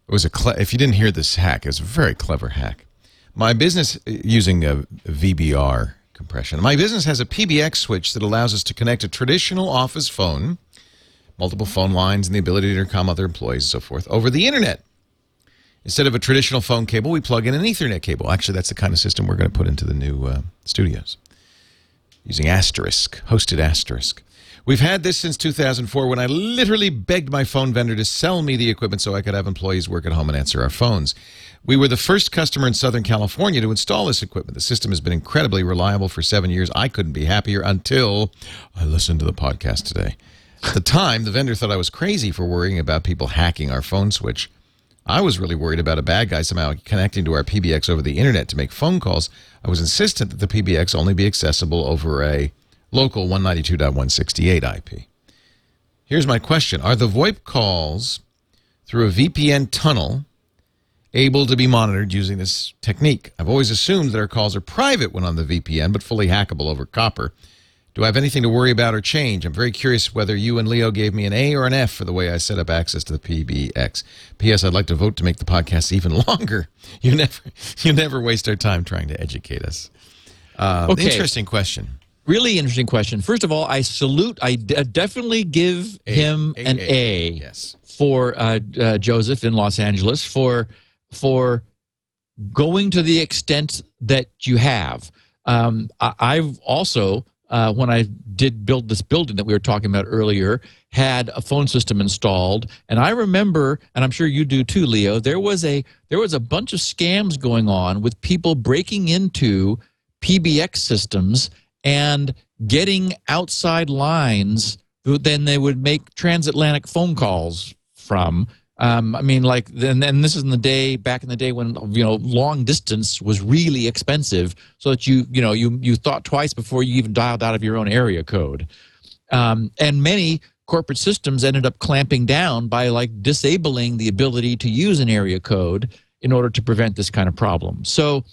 [SPEAKER 1] It was a if you didn't hear this hack, it was a very clever hack. My business using a VBR compression. My business has a PBX switch that allows us to connect a traditional office phone, multiple phone lines, and the ability to intercom other employees and so forth over the internet. Instead of a traditional phone cable, we plug in an Ethernet cable. Actually, that's the kind of system we're going to put into the new uh, studios using Asterisk, hosted Asterisk. We've had this since 2004 when I literally begged my phone vendor to sell me the equipment so I could have employees work at home and answer our phones. We were the first customer in Southern California to install this equipment. The system has been incredibly reliable for seven years. I couldn't be happier until I listened to the podcast today. At the time, the vendor thought I was crazy for worrying about people hacking our phone switch. I was really worried about a bad guy somehow connecting to our PBX over the internet to make phone calls. I was insistent that the PBX only be accessible over a local 192.168 IP. Here's my question Are the VoIP calls through a VPN tunnel able to be monitored using this technique? I've always assumed that our calls are private when on the VPN, but fully hackable over copper. Do I have anything to worry about or change? I'm very curious whether you and Leo gave me an A or an F for the way I set up access to the PBX. P.S. I'd like to vote to make the podcast even longer. You never, you never waste our time trying to educate us. Uh,
[SPEAKER 4] Okay.
[SPEAKER 1] Interesting question.
[SPEAKER 4] Really interesting question. First of all, I salute. I d- definitely give him
[SPEAKER 1] A,
[SPEAKER 4] an
[SPEAKER 1] A.
[SPEAKER 4] A.
[SPEAKER 1] Yes.
[SPEAKER 4] for uh, uh, Joseph in Los Angeles for for going to the extent that you have. Um, I, I've also, uh, when I did build this building that we were talking about earlier, had a phone system installed, and I remember, and I'm sure you do too, Leo. There was a there was a bunch of scams going on with people breaking into PBX systems and getting outside lines then they would make transatlantic phone calls from. Um, I mean, like, then and this is in the day back in the day when you know long distance was really expensive, so that you you know you you thought twice before you even dialed out of your own area code. Um, and many corporate systems ended up clamping down by like disabling the ability to use an area code in order to prevent this kind of problem. So,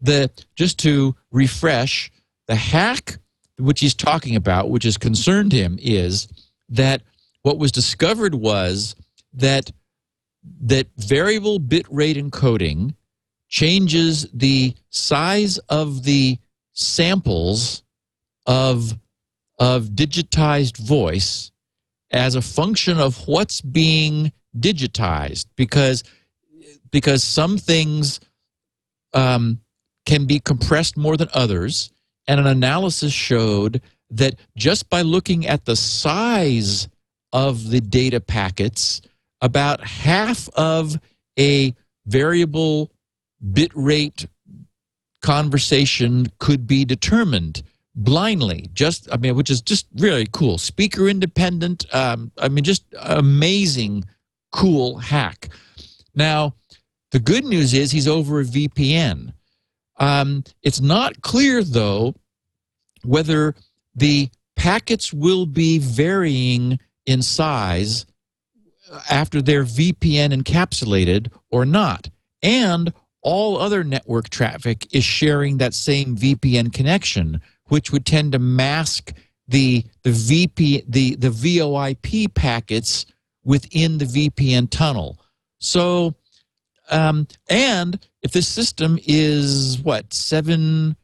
[SPEAKER 4] the just to refresh, the hack which he's talking about, which has concerned him, is that what was discovered was that that variable bit rate encoding changes the size of the samples of of digitized voice as a function of what's being digitized because because some things um, can be compressed more than others. And an analysis showed that just by looking at the size of the data packets about half of a variable bit rate conversation could be determined blindly. Just i mean which is just really cool. Speaker independent um, i mean just amazing cool hack. Now the good news is he's over a vpn um, it's not clear though whether the packets will be varying in size after they're vpn encapsulated or not and all other network traffic is sharing that same VPN connection, which would tend to mask the the VP the the VoIP packets within the VPN tunnel. So, um, and if this system is what seven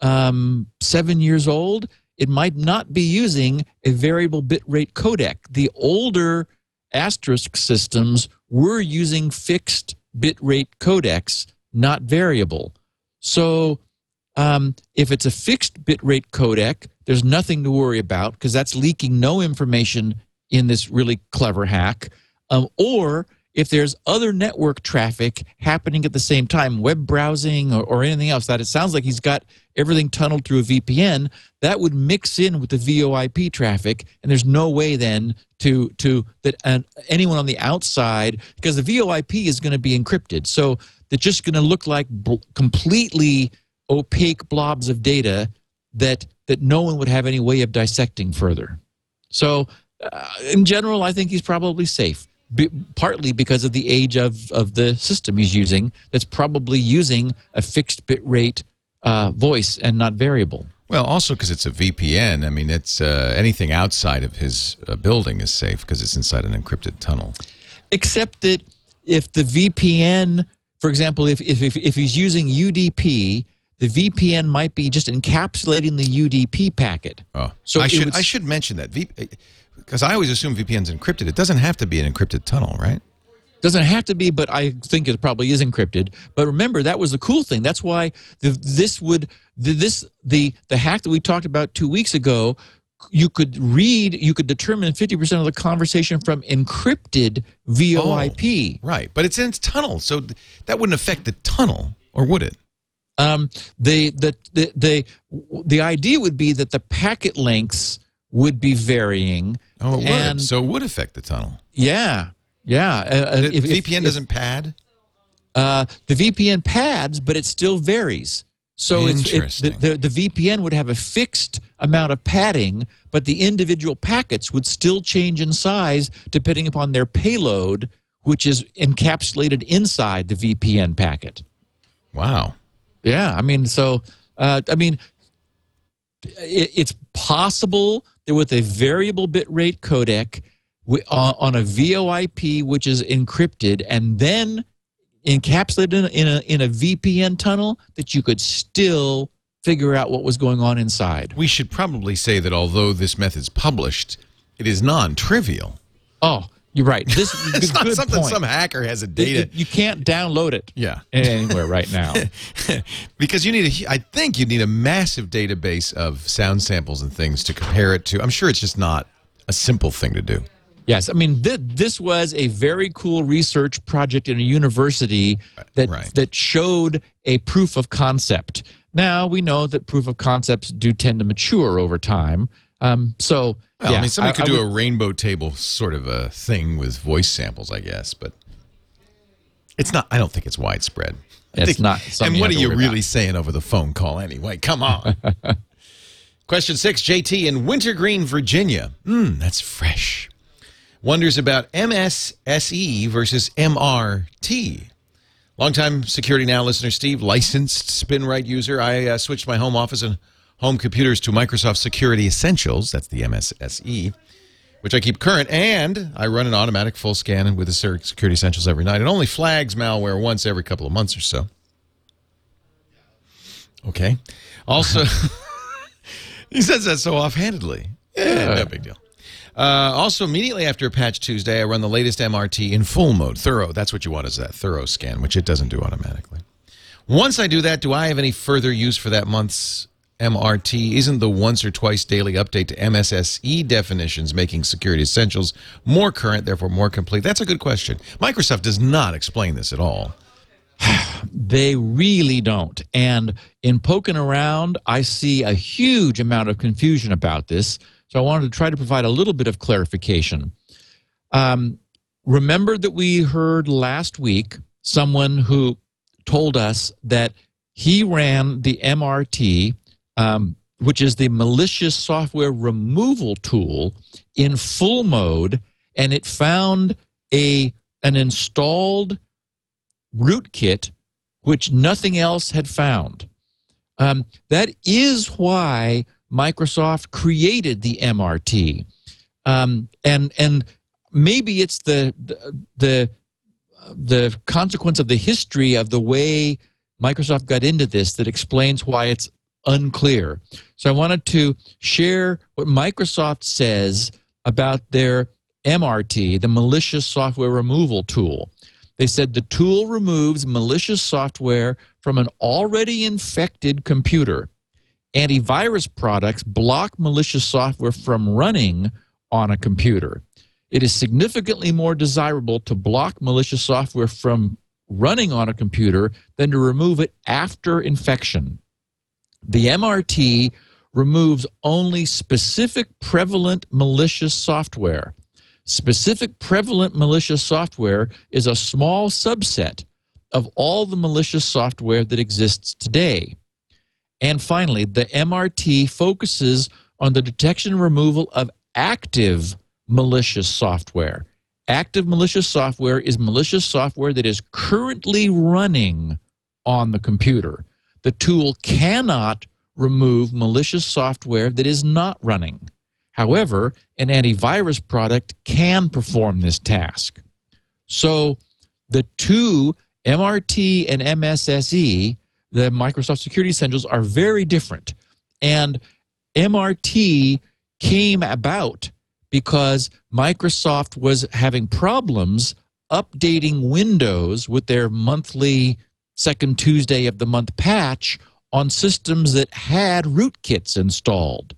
[SPEAKER 4] um, seven years old, it might not be using a variable bitrate codec. The older asterisk systems were using fixed bitrate codecs not variable. So um, if it's a fixed bitrate codec, there's nothing to worry about because that's leaking no information in this really clever hack. Um, or if there's other network traffic happening at the same time, web browsing or, or anything else, that it sounds like he's got everything tunneled through a VPN, that would mix in with the VoIP traffic, and there's no way then to to that anyone on the outside because the VoIP is going to be encrypted, so they're just going to look like completely opaque blobs of data that that no one would have any way of dissecting further. So, uh, in general, I think he's probably safe. Be, partly because of the age of, of the system he's using, that's probably using a fixed bit rate uh, voice and not variable.
[SPEAKER 1] Well, also because it's a VPN. I mean, it's uh, anything outside of his uh, building is safe because it's inside an encrypted tunnel.
[SPEAKER 4] Except that if the VPN, for example, if, if, if, if he's using UDP, the VPN might be just encapsulating the UDP packet.
[SPEAKER 1] Oh,
[SPEAKER 4] So
[SPEAKER 1] I should
[SPEAKER 4] would-
[SPEAKER 1] I should mention that because I always assume VPN's encrypted. It doesn't have to be an encrypted tunnel, right?
[SPEAKER 4] Doesn't have to be, but I think it probably is encrypted. But remember, that was the cool thing. That's why the, this would the, this the the hack that we talked about two weeks ago. You could read, you could determine fifty percent of the conversation from encrypted VoIP.
[SPEAKER 1] Right, but it's in its tunnel, so th- that wouldn't affect the tunnel, or would it?
[SPEAKER 4] Um, the, the the the the idea would be that the packet lengths would be varying.
[SPEAKER 1] Oh, it would. So it would affect the tunnel.
[SPEAKER 4] Yeah, yeah. Uh, uh,
[SPEAKER 1] The
[SPEAKER 4] if-
[SPEAKER 1] VPN
[SPEAKER 4] if-
[SPEAKER 1] doesn't pad.
[SPEAKER 4] Uh, the VPN pads, but it still varies. So it's, it, the, the, the VPN would have a fixed amount of padding, but the individual packets would still change in size depending upon their payload, which is encapsulated inside the VPN packet.
[SPEAKER 1] Wow.
[SPEAKER 4] Yeah, I mean, so uh, I mean, it, it's possible with a variable bit rate codec on, uh, on a VoIP, which is encrypted, and then encapsulated in a, in a in a VPN tunnel, that you could still figure out what was going on inside.
[SPEAKER 1] We should probably say that although this method's published, it is non-trivial.
[SPEAKER 4] Oh, you're right. This
[SPEAKER 1] It's not something
[SPEAKER 4] point.
[SPEAKER 1] some hacker has a
[SPEAKER 4] It-
[SPEAKER 1] data.
[SPEAKER 4] it- you can't download it
[SPEAKER 1] yeah.
[SPEAKER 4] anywhere right now.
[SPEAKER 1] because you need a, I think you need a massive database of sound samples and things to compare it to. I'm sure it's just not a simple thing to do.
[SPEAKER 4] Yes, I mean th- this was a very cool research project in a university that
[SPEAKER 1] Right.
[SPEAKER 4] that showed a proof of concept. Now we know that proof of concepts do tend to mature over time. Um, so
[SPEAKER 1] Well,
[SPEAKER 4] yeah,
[SPEAKER 1] I mean, somebody could do
[SPEAKER 4] would-
[SPEAKER 1] a rainbow table sort of a thing with voice samples, I guess, but it's not. I don't think it's widespread. I
[SPEAKER 4] It's
[SPEAKER 1] think-
[SPEAKER 4] not
[SPEAKER 1] And what are you really saying over the phone call anyway? Come on. Question six: JT in Wintergreen, Virginia. Hmm, that's fresh. Wonders about MSSE versus MRT. Longtime Security Now listener Steve, licensed SpinRite user. I uh, switched my home office and home computers to Microsoft Security Essentials. That's the MSSE, which I keep current, and I run an automatic full scan with the Security Essentials every night. It only flags malware once every couple of months or so. Okay. Also, he says that so offhandedly. Yeah, no big deal. Uh, also, immediately after Patch Tuesday, I run the latest MRT in full mode, thorough. That's what you want is that thorough scan, which it doesn't do automatically. Once I do that, do I have any further use for that month's MRT? Isn't the once or twice daily update to MSSE definitions making security essentials more current, therefore more complete? That's a good question. Microsoft does not explain this at all.
[SPEAKER 4] They really don't. And in poking around, I see a huge amount of confusion about this. So I wanted to try to provide a little bit of clarification. Um, remember that we heard last week someone who told us that he ran the MRT, um, which is the malicious software removal tool, in full mode, and it found a an installed rootkit which nothing else had found. Um, that is why Microsoft created the MRT, um, and and maybe it's the the the consequence of the history of the way Microsoft got into this that explains why it's unclear. So I wanted to share what Microsoft says about their MRT, the malicious software removal tool. They said the tool removes malicious software from an already infected computer. Antivirus products block malicious software from running on a computer. it is significantly more desirable to block malicious software from running on a computer than to remove it after infection. The MRT removes only specific prevalent malicious software. Specific prevalent malicious software is a small subset of all the malicious software that exists today. And finally, the MRT focuses on the detection and removal of active malicious software. Active malicious software is malicious software that is currently running on the computer. The tool cannot remove malicious software that is not running. However, an antivirus product can perform this task. So the two MRT and MSSE, the Microsoft Security Essentials, are very different. And MRT came about because Microsoft was having problems updating Windows with their monthly second Tuesday of the month patch on systems that had rootkits installed.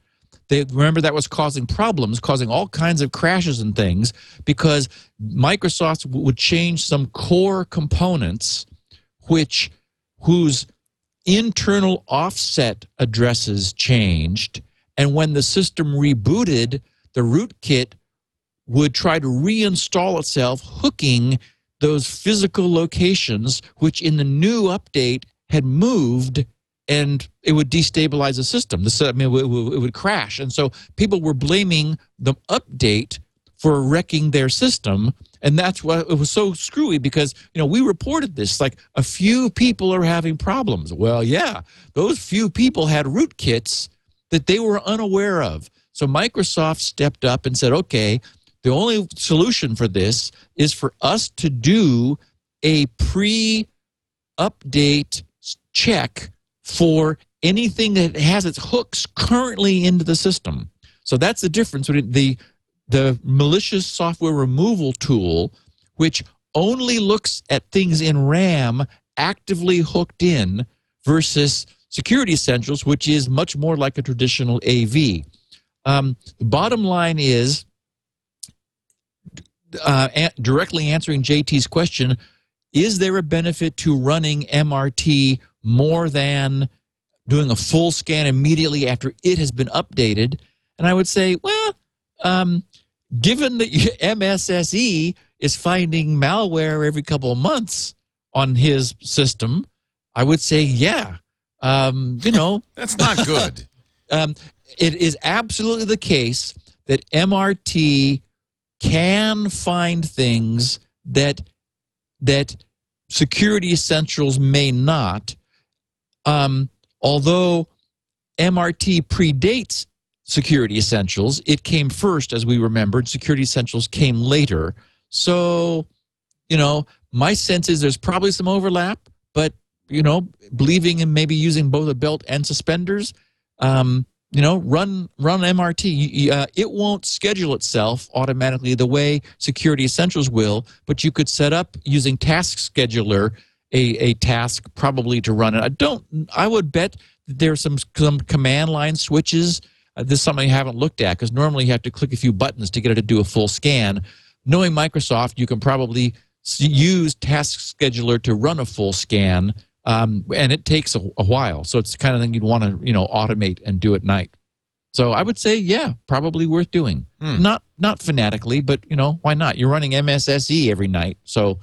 [SPEAKER 4] They remember that was causing problems, causing all kinds of crashes and things because Microsoft would change some core components which whose internal offset addresses changed and when the system rebooted the rootkit would try to reinstall itself hooking those physical locations which in the new update had moved and it would destabilize the system. I mean, it would crash. And so people were blaming the update for wrecking their system. And that's why it was so screwy because, you know, we reported this like a few people are having problems. Well, yeah, those few people had rootkits that they were unaware of. So Microsoft stepped up and said, okay, the only solution for this is for us to do a pre update check for anything that has its hooks currently into the system. So that's the difference between the the malicious software removal tool, which only looks at things in RAM actively hooked in, versus Security Essentials, which is much more like a traditional AV. Um, bottom line is uh, a- directly answering JT's question is there a benefit to running MRT more than doing a full scan immediately after it has been updated? And I would say, well, um, given that MSSE is finding malware every couple of months on his system, I would say, yeah. Um, you know,
[SPEAKER 1] That's not good.
[SPEAKER 4] um, it is absolutely the case that MRT can find things that that security essentials may not. Um, although MRT predates security essentials, it came first, as we remembered. Security essentials came later. So, you know, my sense is there's probably some overlap, but you know, believing in maybe using both a belt and suspenders, um, you know, run run MRT. Uh, it won't schedule itself automatically the way Security Essentials will, but you could set up using Task Scheduler a, a task probably to run it. I don't. I would bet there's some some command line switches. Uh, this is something I haven't looked at because normally you have to click a few buttons to get it to do a full scan. Knowing Microsoft, you can probably use Task Scheduler to run a full scan, um, and it takes a, a while. So it's the kind of thing you'd want to you know automate and do at night. So I would say, yeah, probably worth doing.
[SPEAKER 1] Hmm.
[SPEAKER 4] Not not fanatically, but you know why not? You're running MSSE every night, so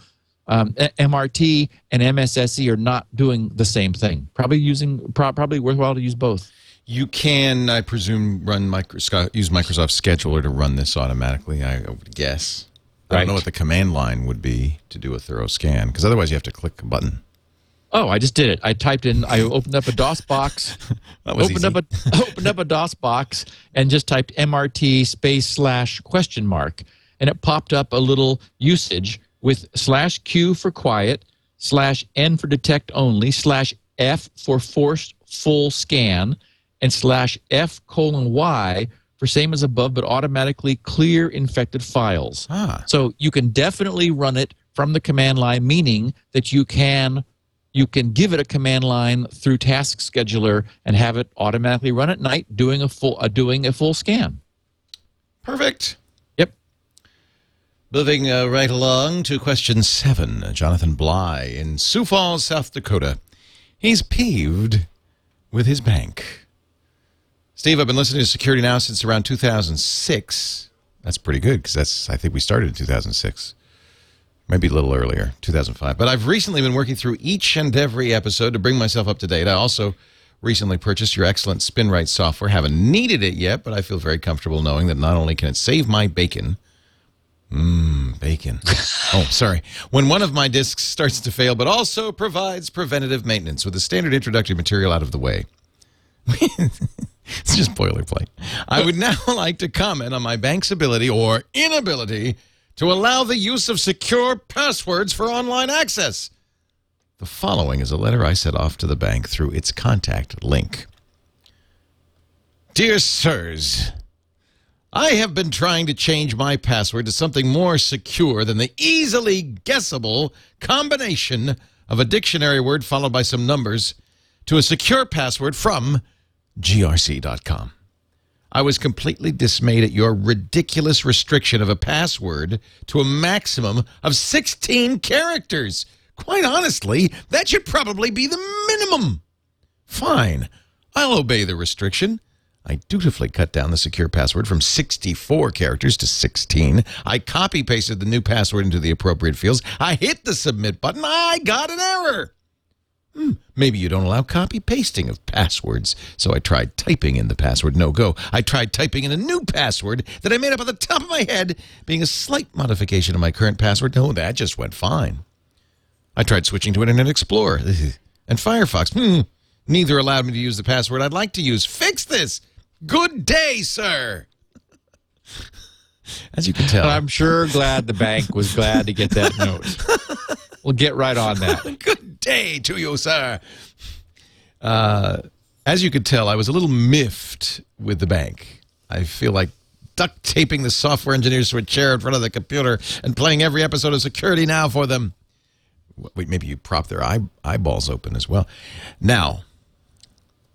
[SPEAKER 4] um, MRT and MSSE are not doing the same thing. Probably using pro- probably worthwhile to use both.
[SPEAKER 1] You can, I presume, run Microsoft use Microsoft Scheduler to run this automatically. I would guess. I don't know what the command line would be to do a thorough scan because otherwise you have to click a button.
[SPEAKER 4] Oh, I just did it. I typed in. I opened up a DOS box.
[SPEAKER 1] That was
[SPEAKER 4] opened
[SPEAKER 1] easy.
[SPEAKER 4] up a opened up a DOS box and just typed MRT space slash question mark, and it popped up a little usage with slash Q for quiet, slash N for detect only, slash F for forced full scan, and slash F colon Y for same as above, but automatically clear infected files.
[SPEAKER 1] ah,
[SPEAKER 4] So you can definitely run it from the command line, meaning that you can you can give it a command line through Task Scheduler and have it automatically run at night, doing a full uh, doing a full scan.
[SPEAKER 1] perfect.
[SPEAKER 4] Yep.
[SPEAKER 1] Moving uh, right along to question seven. Jonathan Bly in Sioux Falls, South Dakota. He's peeved with his bank. Steve, I've been listening to Security Now since around 2006. That's pretty good because that's I think we started in 2006. Maybe a little earlier, 2005. But I've recently been working through each and every episode to bring myself up to date. I also recently purchased your excellent SpinRite software. Haven't needed it yet, but I feel very comfortable knowing that not only can it save my bacon, mmm, bacon. oh, sorry. When one of my discs starts to fail, but also provides preventative maintenance with the standard introductory material out of the way. it's just boilerplate. I would now like to comment on my bank's ability or inability to allow the use of secure passwords for online access. The following is a letter I sent off to the bank through its contact link. Dear sirs, I have been trying to change my password to something more secure than the easily guessable combination of a dictionary word followed by some numbers to a secure password from grc.com. I was completely dismayed at your ridiculous restriction of a password to a maximum of 16 characters. Quite honestly, that should probably be the minimum. Fine, I'll obey the restriction. I dutifully cut down the secure password from 64 characters to 16. I copy pasted the new password into the appropriate fields. I hit the submit button. I got an error. Hmm, maybe you don't allow copy pasting of passwords. So I tried typing in the password. No go. I tried typing in a new password that I made up on the top of my head, being a slight modification of my current password. No, that just went fine. I tried switching to Internet Explorer and Firefox. Hmm, neither allowed me to use the password I'd like to use. Fix this. Good day, sir. As you can tell,
[SPEAKER 4] I'm sure glad the bank was glad to get that note. We'll get right on that.
[SPEAKER 1] Good day to you, sir. Uh, as you could tell, I was a little miffed with the bank. I feel like duct taping the software engineers to a chair in front of the computer and playing every episode of Security Now for them. Wait, maybe you prop their eye, eyeballs open as well. Now,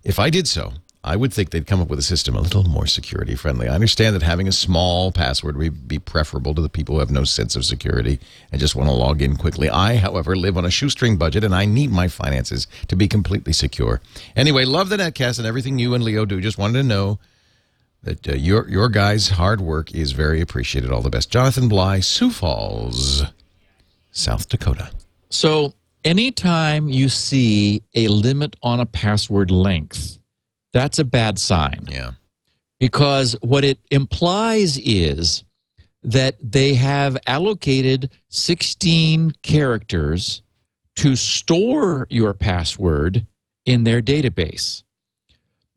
[SPEAKER 1] if I did so, I would think they'd come up with a system a little more security friendly. I understand that having a small password would be preferable to the people who have no sense of security and just want to log in quickly. I, however, live on a shoestring budget and I need my finances to be completely secure. Anyway, love the netcast and everything you and Leo do. Just wanted to know that uh, your your guys' hard work is very appreciated. All the best. Jonathan Bly, Sioux Falls, South Dakota.
[SPEAKER 4] So, anytime you see a limit on a password length, that's a bad sign.
[SPEAKER 1] Yeah.
[SPEAKER 4] Because what it implies is that they have allocated 16 characters to store your password in their database.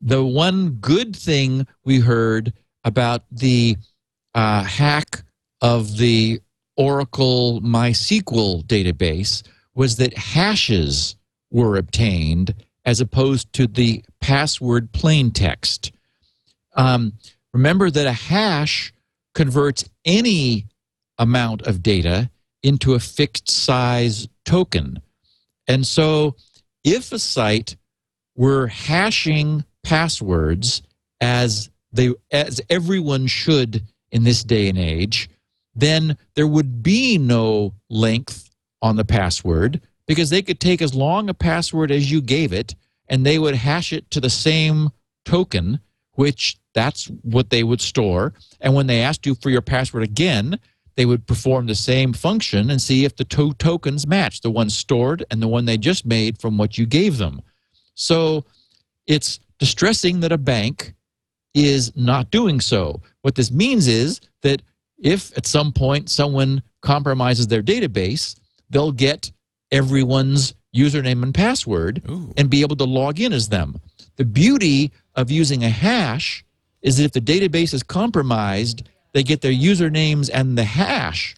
[SPEAKER 4] The one good thing we heard about the uh, hack of the Oracle MySQL database was that hashes were obtained as opposed to the password plain text. Um, remember that a hash converts any amount of data into a fixed size token. And so if a site were hashing passwords as they as everyone should in this day and age, then there would be no length on the password because they could take as long a password as you gave it and they would hash it to the same token, which that's what they would store. And when they asked you for your password again, they would perform the same function and see if the two tokens match the one stored and the one they just made from what you gave them. So it's distressing that a bank is not doing so. What this means is that if at some point someone compromises their database, they'll get everyone's username and password
[SPEAKER 1] Ooh.
[SPEAKER 4] and be able to log in as them. The beauty of using a hash is that if the database is compromised, they get their usernames and the hash.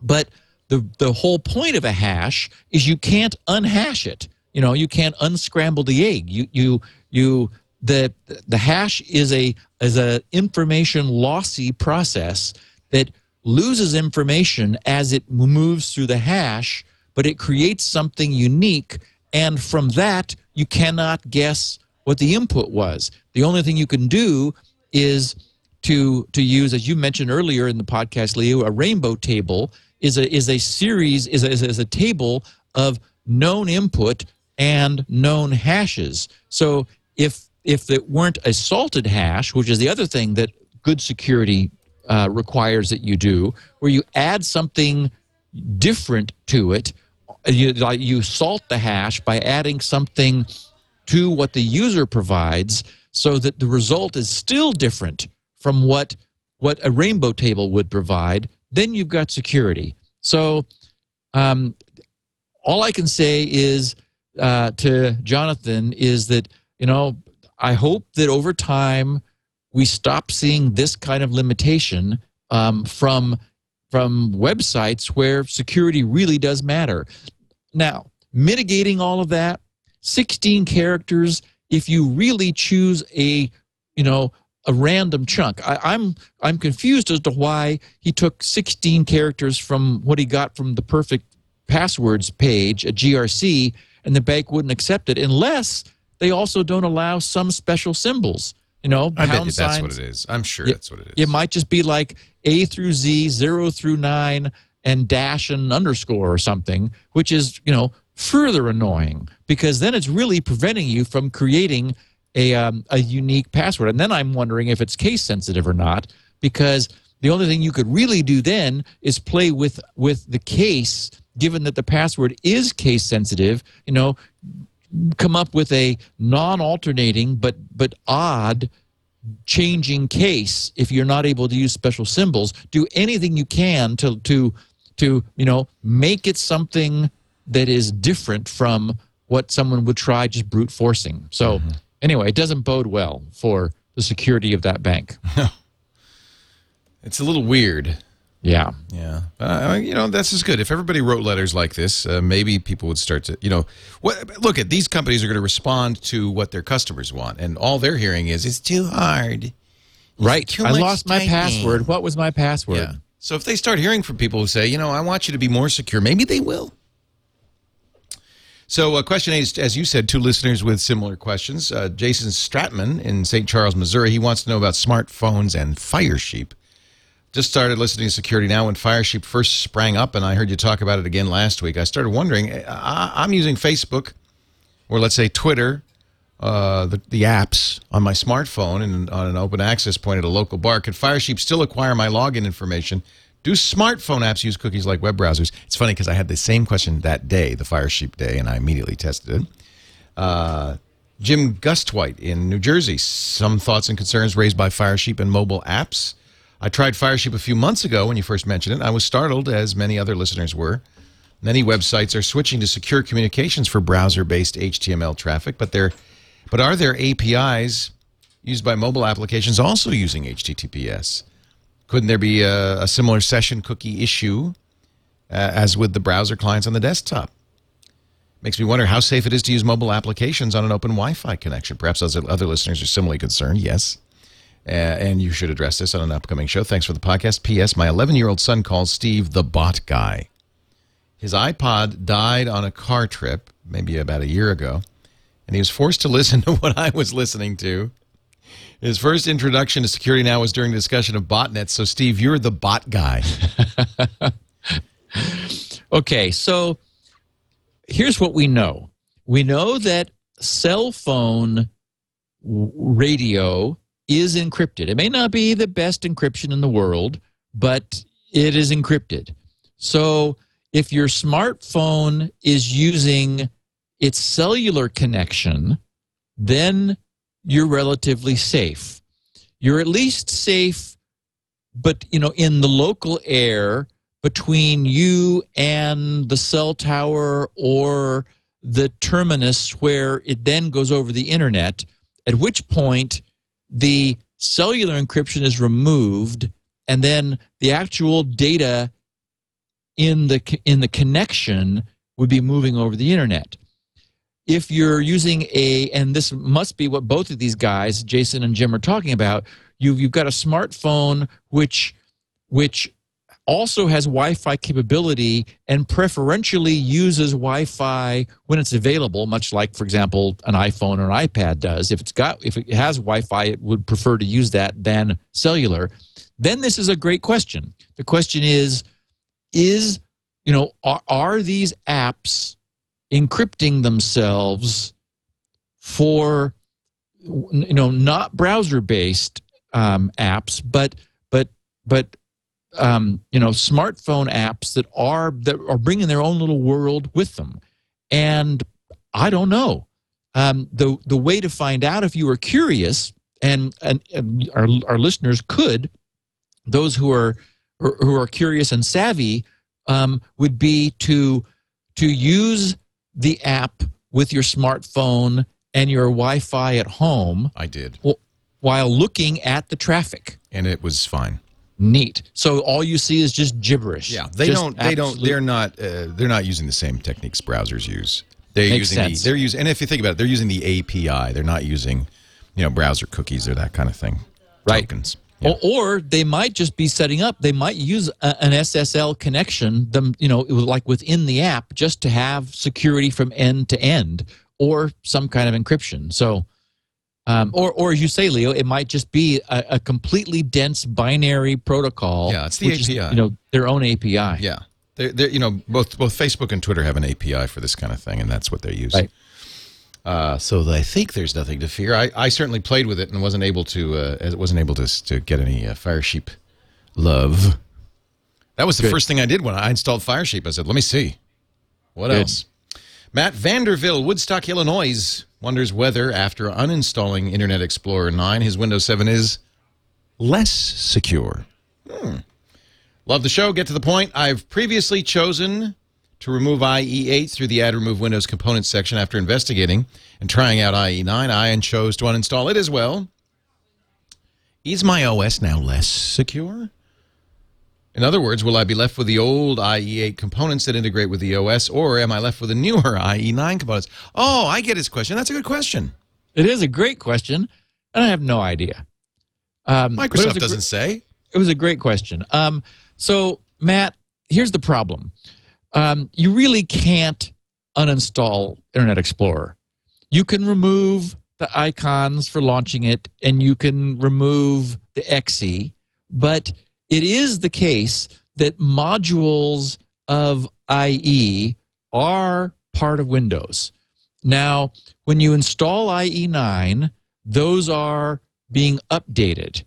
[SPEAKER 4] But the, the whole point of a hash is you can't unhash it. You know, you can't unscramble the egg. You you you the the hash is a is a information lossy process that loses information as it moves through the hash, but it creates something unique. And from that, you cannot guess what the input was. The only thing you can do is to to use, as you mentioned earlier in the podcast, Leo, a rainbow table is a is a series is a, is a, table of known input and known hashes. So if if it weren't a salted hash, which is the other thing that good security uh, requires that you do, where you add something different to it, you like you salt the hash by adding something to what the user provides, so that the result is still different from what what a rainbow table would provide. Then you've got security. So um, all I can say is uh, to Jonathan is that you know I hope that over time we stop seeing this kind of limitation um, from from websites where security really does matter. Now, mitigating all of that, 16 characters. If you really choose a you know a random chunk. I, I'm I'm confused as to why he took 16 characters from what he got from the perfect passwords page at GRC, and the bank wouldn't accept it unless they also don't allow some special symbols. You know,
[SPEAKER 1] I bet you that's
[SPEAKER 4] signs.
[SPEAKER 1] what it is. I'm sure
[SPEAKER 4] Yeah,
[SPEAKER 1] that's what it is.
[SPEAKER 4] It might just be like A through Z, zero through nine, and dash and underscore or something, which is, you know, further annoying because then it's really preventing you from creating a, um, a unique password. And then I'm wondering if it's case sensitive or not because the only thing you could really do then is play with with the case given that the password is case sensitive you know come up with a non-alternating but but odd changing case if you're not able to use special symbols. Do anything you can to to to you know make it something that is different from what someone would try just brute forcing. So mm-hmm. anyway it doesn't bode well for the security of that bank.
[SPEAKER 1] It's a little weird.
[SPEAKER 4] Yeah
[SPEAKER 1] Yeah, uh, you know that's just good. If everybody wrote letters like this, uh, maybe people would start to, you know, what? Look at these companies are going to respond to what their customers want, and all they're hearing is it's too hard.
[SPEAKER 4] right
[SPEAKER 1] too
[SPEAKER 4] i lost my password what was my password
[SPEAKER 1] Yeah. So if they start hearing from people who say, you know, I want you to be more secure, maybe they will. So, uh, question eight, is, as you said, two listeners with similar questions. Uh, Jason Stratman in St. Charles, Missouri, he wants to know about smartphones and Firesheep. Just started listening to Security Now when Firesheep first sprang up, and I heard you talk about it again last week. I started wondering, I, I'm using Facebook, or let's say Twitter, uh, the, the apps on my smartphone and on an open access point at a local bar. Could Firesheep still acquire my login information? Do smartphone apps use cookies like web browsers? It's funny because I had the same question that day, the Firesheep day, and I immediately tested it. Uh, Jim Gustwhite in New Jersey. Some thoughts and concerns raised by Firesheep and mobile apps. I tried Firesheep a few months ago when you first mentioned it. I was startled, as many other listeners were. Many websites are switching to secure communications for browser-based HTML traffic, but there, but are there APIs used by mobile applications also using HTTPS? Couldn't there be a, a similar session cookie issue uh, as with the browser clients on the desktop? Makes me wonder how safe it is to use mobile applications on an open Wi-Fi connection. Perhaps other listeners are similarly concerned. Yes. Uh, and you should address this on an upcoming show. Thanks for the podcast. P.S. My 11 year old son calls Steve the bot guy. His iPod died on a car trip, maybe about a year ago, and he was forced to listen to what I was listening to. His first introduction to security now was during the discussion of botnets. So, Steve, you're the bot guy.
[SPEAKER 4] Okay, so here's what we know. We know that cell phone radio is encrypted. It may not be the best encryption in the world, but it is encrypted. So if your smartphone is using its cellular connection, then you're relatively safe. You're at least safe, but you know, in the local air between you and the cell tower or the terminus where it then goes over the internet, at which point the cellular encryption is removed and then the actual data in the in the connection would be moving over the internet. If you're using a and this must be what both of these guys jason and jim are talking about you've you've got a smartphone which which also has Wi-Fi capability and preferentially uses Wi-Fi when it's available, much like, for example, an iPhone or an iPad does. If it's got if it has Wi-Fi, it would prefer to use that than cellular. Then this is a great question. The question is, is you know, are, are these apps encrypting themselves for you know not browser based um, apps, but but but um, you know smartphone apps that are that are bringing their own little world with them, and I don't know. Um, the the way to find out if you are curious, and and, and our our listeners could, those who are who are curious and savvy, um, would be to to use the app with your smartphone and your Wi-Fi at home
[SPEAKER 1] I did,
[SPEAKER 4] while looking at the traffic.
[SPEAKER 1] and it was fine.
[SPEAKER 4] Neat. So all you see is just gibberish.
[SPEAKER 1] Yeah, they
[SPEAKER 4] Just
[SPEAKER 1] don't. They don't. They're not. Uh, they're not using the same techniques browsers use. They're
[SPEAKER 4] Makes
[SPEAKER 1] using
[SPEAKER 4] sense.
[SPEAKER 1] the. They're using. And if you think about it, they're using the API. They're not using, you know, browser cookies or that kind of thing.
[SPEAKER 4] Right.
[SPEAKER 1] Tokens. Yeah.
[SPEAKER 4] Or, or they might just be setting up. They might use a, an SSL connection, them you know, like within the app, just to have security from end to end, or some kind of encryption. So, um, or or as you say, Leo, it might just be a, a completely dense binary protocol.
[SPEAKER 1] Yeah, it's the
[SPEAKER 4] which is,
[SPEAKER 1] API.
[SPEAKER 4] you know, their own API.
[SPEAKER 1] Yeah. They're, they're, you know, both both Facebook and Twitter have an API for this kind of thing, and that's what they're using.
[SPEAKER 4] Right.
[SPEAKER 1] Uh, so I think there's nothing to fear. I, I certainly played with it and wasn't able to uh, wasn't able to to get any uh, Firesheep love. That was the
[SPEAKER 4] Good.
[SPEAKER 1] first thing I did when I installed Firesheep. I said, "Let me see what
[SPEAKER 4] Good.
[SPEAKER 1] else." Matt Vanderville, Woodstock, Illinois, wonders whether after uninstalling Internet Explorer 9, his Windows 7 is less secure. Hmm. Love the show. Get to the point. I've previously chosen to remove IE8 through the Add Remove Windows Components section after investigating and trying out IE9. I and chose to uninstall it as well. Is my OS now less secure? In other words, will I be left with the old IE8 components that integrate with the OS, or am I left with the newer IE9 components? Oh, I get his question. That's a good question.
[SPEAKER 4] It is a great question, and I have no idea. Um, but it was
[SPEAKER 1] Microsoft doesn't say.
[SPEAKER 4] It was a great question. Um, so, Matt, here's the problem. Um, you really can't uninstall Internet Explorer. You can remove the icons for launching it, and you can remove the exe, but it is the case that modules of IE are part of Windows. Now, when you install IE9, those are being updated.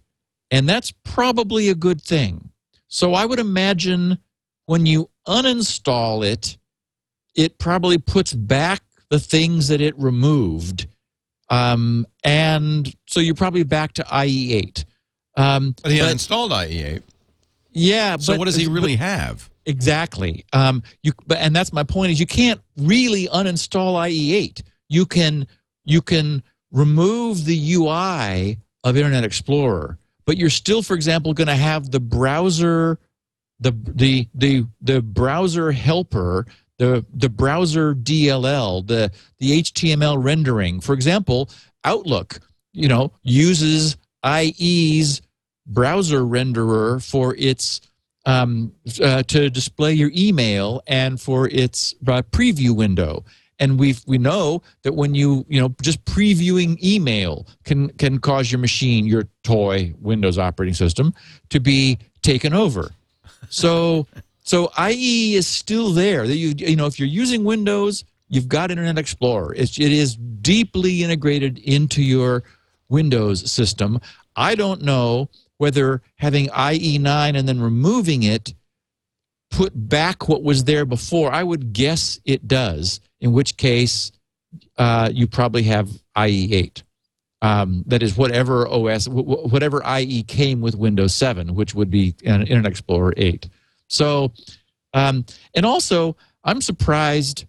[SPEAKER 4] And that's probably a good thing. So I would imagine when you uninstall it, it probably puts back the things that it removed. Um, and so you're probably back to IE8. Um,
[SPEAKER 1] But he
[SPEAKER 4] but-
[SPEAKER 1] uninstalled IE8.
[SPEAKER 4] Yeah.
[SPEAKER 1] So
[SPEAKER 4] but-
[SPEAKER 1] what does he
[SPEAKER 4] but-
[SPEAKER 1] really have?
[SPEAKER 4] Exactly. Um, you, but, and that's my point is you can't really uninstall IE8. You can you can remove the UI of Internet Explorer, but you're still, for example, going to have the browser, the the the the browser helper, the the browser DLL, the the HTML rendering. For example, Outlook, you know, uses IE's browser renderer for its um, uh, to display your email and for its uh, preview window. And we we know that when you you know just previewing email can can cause your machine, your toy Windows operating system, to be taken over. So so IE is still there. That you you know if you're using Windows, you've got Internet Explorer. It's, it is deeply integrated into your Windows system. I don't know whether having IE9 and then removing it put back what was there before. I would guess it does, in which case uh, you probably have IE8. Um, that is whatever OS, wh- wh- whatever IE came with Windows 7, which would be Internet Explorer 8. So, um, and also, I'm surprised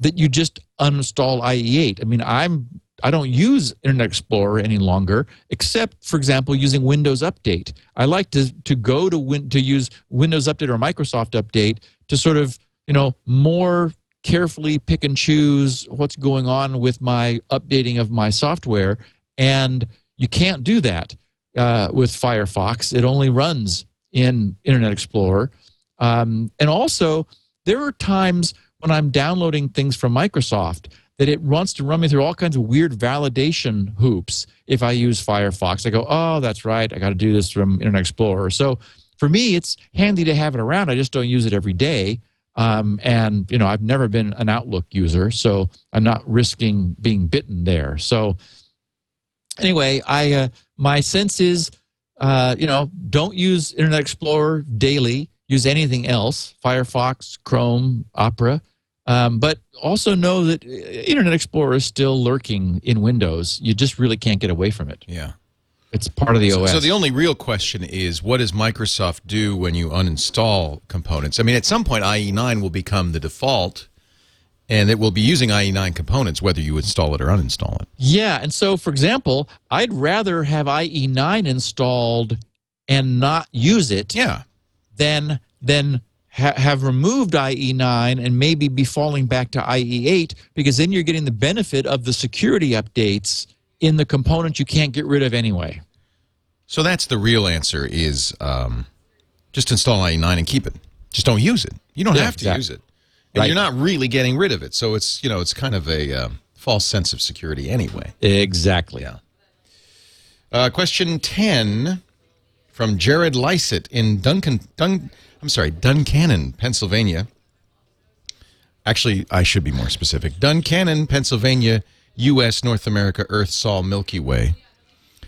[SPEAKER 4] that you just uninstall IE8. I mean, I'm I don't use Internet Explorer any longer, except, for example, using Windows Update. I like to to go to win, to use Windows Update or Microsoft Update to sort of you know more carefully pick and choose what's going on with my updating of my software, and you can't do that uh, with Firefox. It only runs in Internet Explorer. Um, and also, there are times when I'm downloading things from Microsoft that it wants to run me through all kinds of weird validation hoops if I use Firefox. I go, oh, that's right. I got to do this from Internet Explorer. So for me, it's handy to have it around. I just don't use it every day. Um, and, you know, I've never been an Outlook user, so I'm not risking being bitten there. So anyway, I uh, my sense is, uh, you know, don't use Internet Explorer daily. Use anything else, Firefox, Chrome, Opera. Um, but also know that uh, Internet Explorer is still lurking in Windows. You just really can't get away from it.
[SPEAKER 1] Yeah.
[SPEAKER 4] It's part of the OS.
[SPEAKER 1] so the only real question is, what does Microsoft do when you uninstall components? I mean, at some point, IE9 will become the default, and it will be using IE9 components whether you install it or uninstall it.
[SPEAKER 4] Yeah, and so for example, I'd rather have IE9 installed and not use it
[SPEAKER 1] Yeah.
[SPEAKER 4] than than ha- have removed IE9 and maybe be falling back to IE8 because then you're getting the benefit of the security updates in the component you can't get rid of anyway.
[SPEAKER 1] So that's the real answer: is um, just install IE9 and keep it. Just don't use it. You don't
[SPEAKER 4] Yeah,
[SPEAKER 1] have to
[SPEAKER 4] exactly.
[SPEAKER 1] use it, and
[SPEAKER 4] Right.
[SPEAKER 1] you're not really getting rid of it. So it's you know it's kind of a um, false sense of security anyway.
[SPEAKER 4] Exactly.
[SPEAKER 1] Yeah. Uh, question 10 from Jared Lysett in Duncan, Dun, I'm sorry, Duncannon, Pennsylvania. Actually, I should be more specific. Duncannon, Pennsylvania, U.S., North America, Earth, Sol, Milky Way.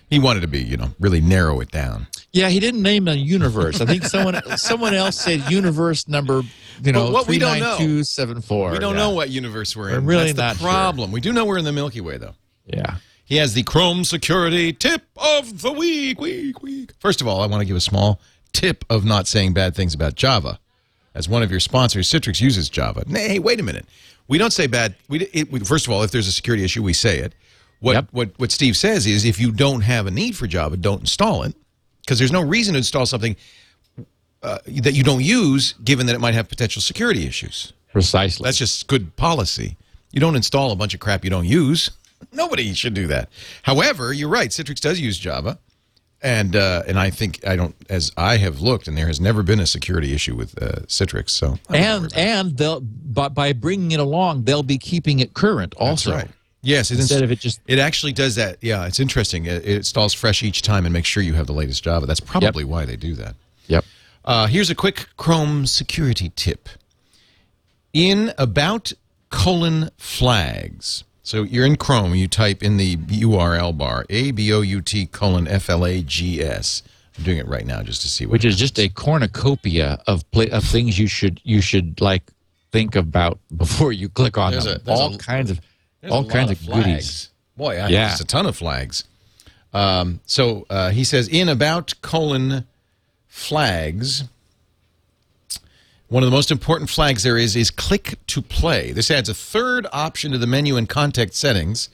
[SPEAKER 1] He wanted to be, you know, really narrow it down.
[SPEAKER 4] Yeah, he didn't name a universe. I think someone someone else said universe number, you know,
[SPEAKER 1] what we don't know.
[SPEAKER 4] 39274.
[SPEAKER 1] We don't
[SPEAKER 4] Yeah.
[SPEAKER 1] know what universe we're in.
[SPEAKER 4] We're really
[SPEAKER 1] That's
[SPEAKER 4] not
[SPEAKER 1] the
[SPEAKER 4] sure.
[SPEAKER 1] problem. We do know we're in the Milky Way, though.
[SPEAKER 4] Yeah.
[SPEAKER 1] He has the Chrome security tip of the week, week, week. First of all, I want to give a small tip of not saying bad things about Java. As one of your sponsors, Citrix uses Java. Hey, wait a minute. We don't say bad. We, it, we first of all, if there's a security issue, we say it. What
[SPEAKER 4] Yep.
[SPEAKER 1] what what Steve says is, if you don't have a need for Java, don't install it, because there's no reason to install something uh, that you don't use, given that it might have potential security issues.
[SPEAKER 4] Precisely.
[SPEAKER 1] That's just good policy. You don't install a bunch of crap you don't use. Nobody should do that. However, you're right. Citrix does use Java, and uh, and I think I don't as I have looked, and there has never been a security issue with uh, Citrix. So I don't worry
[SPEAKER 4] and and they'll by, by bringing it along, they'll be keeping it current also.
[SPEAKER 1] right. Yes, it
[SPEAKER 4] Instead
[SPEAKER 1] inst-
[SPEAKER 4] of it just
[SPEAKER 1] it actually does that. Yeah, it's interesting. It, it installs fresh each time and makes sure you have the latest Java. That's probably why they do that.
[SPEAKER 4] Yep.
[SPEAKER 1] Uh, here's a quick Chrome security tip. In about colon flags. So you're in Chrome, you type in the URL bar A B O U T colon F L A G S. I'm doing it right now just to see what.
[SPEAKER 4] Which is just a cornucopia of of things you should you should like think about before you click on
[SPEAKER 1] There's
[SPEAKER 4] them.
[SPEAKER 1] a- there's
[SPEAKER 4] all
[SPEAKER 1] a-
[SPEAKER 4] kinds of all kinds of,
[SPEAKER 1] flags.
[SPEAKER 4] goodies.
[SPEAKER 1] Boy, I,
[SPEAKER 4] Yeah.
[SPEAKER 1] a ton of flags. Um, so uh, he says in about colon flags. One of the most important flags there is is click to play. This adds a third option to the menu in context settings,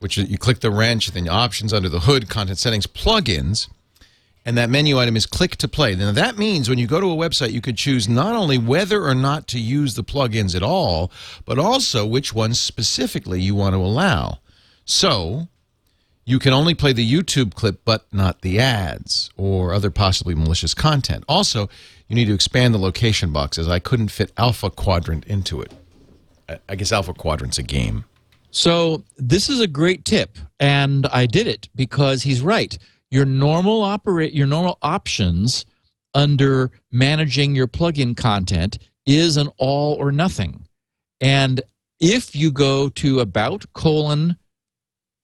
[SPEAKER 1] which you click the wrench, then options under the hood, content settings, plugins, and that menu item is click to play. Now that means when you go to a website, you could choose not only whether or not to use the plugins at all, but also which ones specifically you want to allow. So you can only play the YouTube clip, but not the ads or other possibly malicious content. Also, you need to expand the location box as I couldn't fit Alpha Quadrant into it. I- guess Alpha Quadrant's a game.
[SPEAKER 4] So this is a great tip, and I did it because he's right. Your normal operate your normal options under managing your plugin content is an all or nothing. And if you go to about colon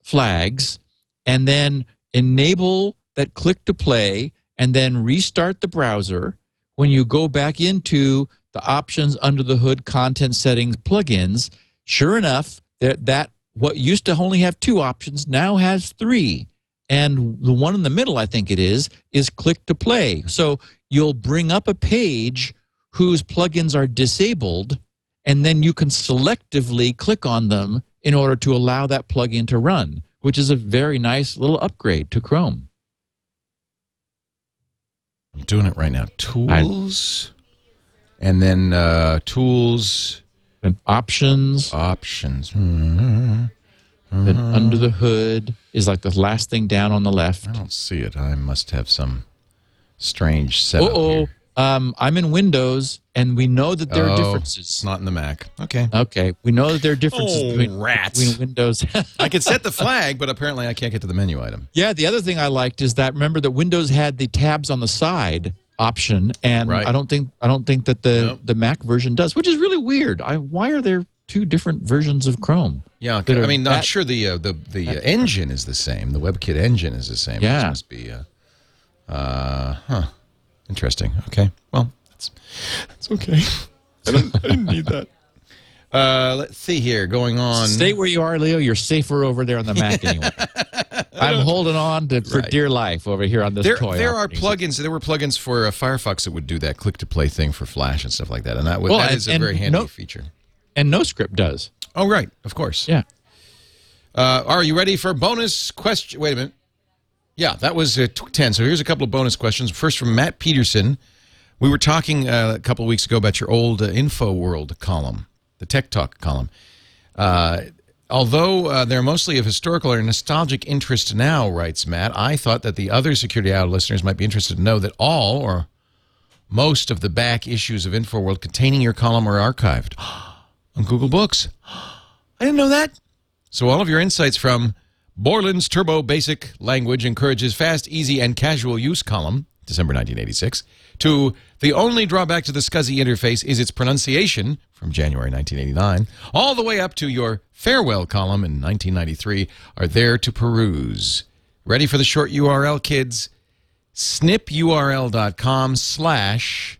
[SPEAKER 4] flags and then enable that click to play and then restart the browser, when you go back into the options under the hood content settings plugins, sure enough, that that what used to only have two options now has three. And the one in the middle, I think it is, is click to play. So you'll bring up a page whose plugins are disabled, and then you can selectively click on them in order to allow that plugin to run, which is a very nice little upgrade to Chrome.
[SPEAKER 1] I'm doing it right now. Tools, and then uh, tools
[SPEAKER 4] And options,
[SPEAKER 1] options. Hmm.
[SPEAKER 4] then under the hood is like the last thing down on the left.
[SPEAKER 1] I don't see it. I must have some strange setup.
[SPEAKER 4] Oh.
[SPEAKER 1] Here.
[SPEAKER 4] Um, I'm in Windows, and we know that there are
[SPEAKER 1] Oh,
[SPEAKER 4] differences.
[SPEAKER 1] It's not in the Mac. Okay.
[SPEAKER 4] Okay, we know that there are differences
[SPEAKER 1] Oh,
[SPEAKER 4] between,
[SPEAKER 1] rats.
[SPEAKER 4] between Windows.
[SPEAKER 1] I can set the flag, but apparently I can't get to the menu item.
[SPEAKER 4] yeah, the other thing I liked is that remember that Windows had the tabs on the side option, and
[SPEAKER 1] Right.
[SPEAKER 4] I don't think I don't think that the
[SPEAKER 1] Nope.
[SPEAKER 4] the Mac version does, which is really weird. I, why are there two different versions of Chrome?
[SPEAKER 1] Yeah,
[SPEAKER 4] That
[SPEAKER 1] I mean, I'm
[SPEAKER 4] that-
[SPEAKER 1] sure the uh, the the uh, engine is the same. The WebKit engine is the same. It
[SPEAKER 4] Yeah.
[SPEAKER 1] must be. Uh, uh, huh. Interesting. Okay. Well, that's that's okay. I didn't, I didn't need that. Uh, let's see here. Going on.
[SPEAKER 4] Stay where you are, Leo. You're safer over there on the Mac anyway. I'm holding on to for
[SPEAKER 1] Right.
[SPEAKER 4] dear life over here on this
[SPEAKER 1] there,
[SPEAKER 4] toy.
[SPEAKER 1] there are
[SPEAKER 4] operating
[SPEAKER 1] plugins. There were plugins for uh, Firefox that would do that click to play thing for Flash and stuff like that, and that would,
[SPEAKER 4] Well,
[SPEAKER 1] that
[SPEAKER 4] and-
[SPEAKER 1] is a
[SPEAKER 4] and
[SPEAKER 1] very handy
[SPEAKER 4] no-
[SPEAKER 1] feature.
[SPEAKER 4] and NoScript does.
[SPEAKER 1] Oh, right, of course.
[SPEAKER 4] Yeah.
[SPEAKER 1] Uh, are you ready for bonus question? Wait a minute. Yeah, that was uh, tw 10. So here's a couple of bonus questions. First from Matt Peterson. We were talking uh, a couple of weeks ago about your old uh, InfoWorld column, the Tech Talk column. Uh, although uh, they're mostly of historical or nostalgic interest now, writes Matt, I thought that the other Security Hour listeners might be interested to know that all or most of the back issues of InfoWorld containing your column are archived on Google Books. I didn't know that. So all of your insights from Borland's Turbo Basic Language encourages fast, easy, and casual use column, December 1986, to the only drawback to the SCSI interface is its pronunciation from January 1989, all the way up to your farewell column in 1993 are there to peruse. Ready for the short URL, kids? snipurl.com slash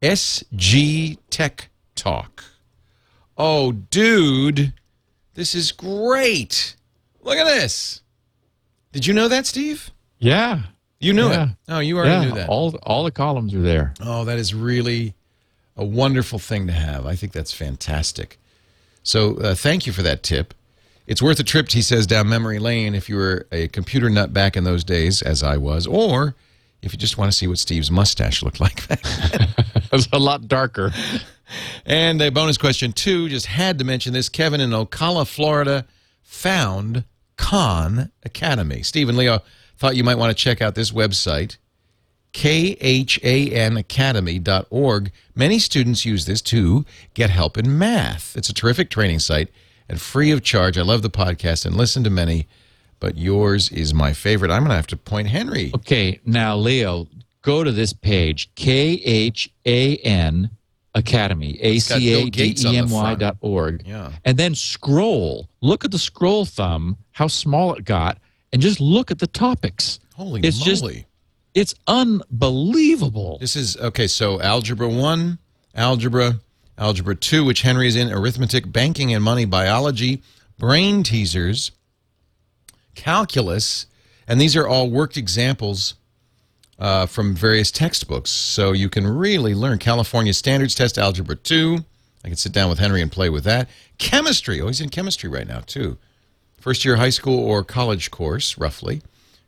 [SPEAKER 1] SG Tech Talk. Oh, dude, this is great. Look at this. Did you know that, Steve?
[SPEAKER 4] Yeah.
[SPEAKER 1] You knew
[SPEAKER 4] Yeah.
[SPEAKER 1] it. Oh, you already
[SPEAKER 4] yeah.
[SPEAKER 1] knew that.
[SPEAKER 4] All all the columns are there.
[SPEAKER 1] Oh, that is really a wonderful thing to have. I think that's fantastic. So, uh, thank you for that tip. It's worth a trip, he says, down memory lane if you were a computer nut back in those days, as I was, or if you just want to see what Steve's mustache looked like back
[SPEAKER 4] was a lot darker.
[SPEAKER 1] And a bonus question two, just had to mention this. Kevin in Ocala, Florida, found Khan Academy. Stephen Leo thought you might want to check out this website, khanacademy.org. Many students use this to get help in math. It's a terrific training site and free of charge. I love the podcast and listen to many, but yours is my favorite. I'm going to have to point Henry.
[SPEAKER 4] Okay, now Leo, go to this page, K H A N Academy, A
[SPEAKER 1] got
[SPEAKER 4] C
[SPEAKER 1] Bill
[SPEAKER 4] A D
[SPEAKER 1] Gates on the
[SPEAKER 4] M Y
[SPEAKER 1] front.
[SPEAKER 4] dot org.
[SPEAKER 1] Yeah.
[SPEAKER 4] And then scroll. Look at the scroll thumb, how small it got, and just look at the topics.
[SPEAKER 1] Holy
[SPEAKER 4] It's just-
[SPEAKER 1] moly.
[SPEAKER 4] It's unbelievable.
[SPEAKER 1] This is okay. So algebra one, algebra, algebra two, which Henry is in, arithmetic, banking and money, biology, brain teasers, calculus, and these are all worked examples uh, from various textbooks. So you can really learn California Standards Test Algebra two. I can sit down with Henry and play with that. Chemistry. Oh, he's in chemistry right now too. First year high school or college course, roughly.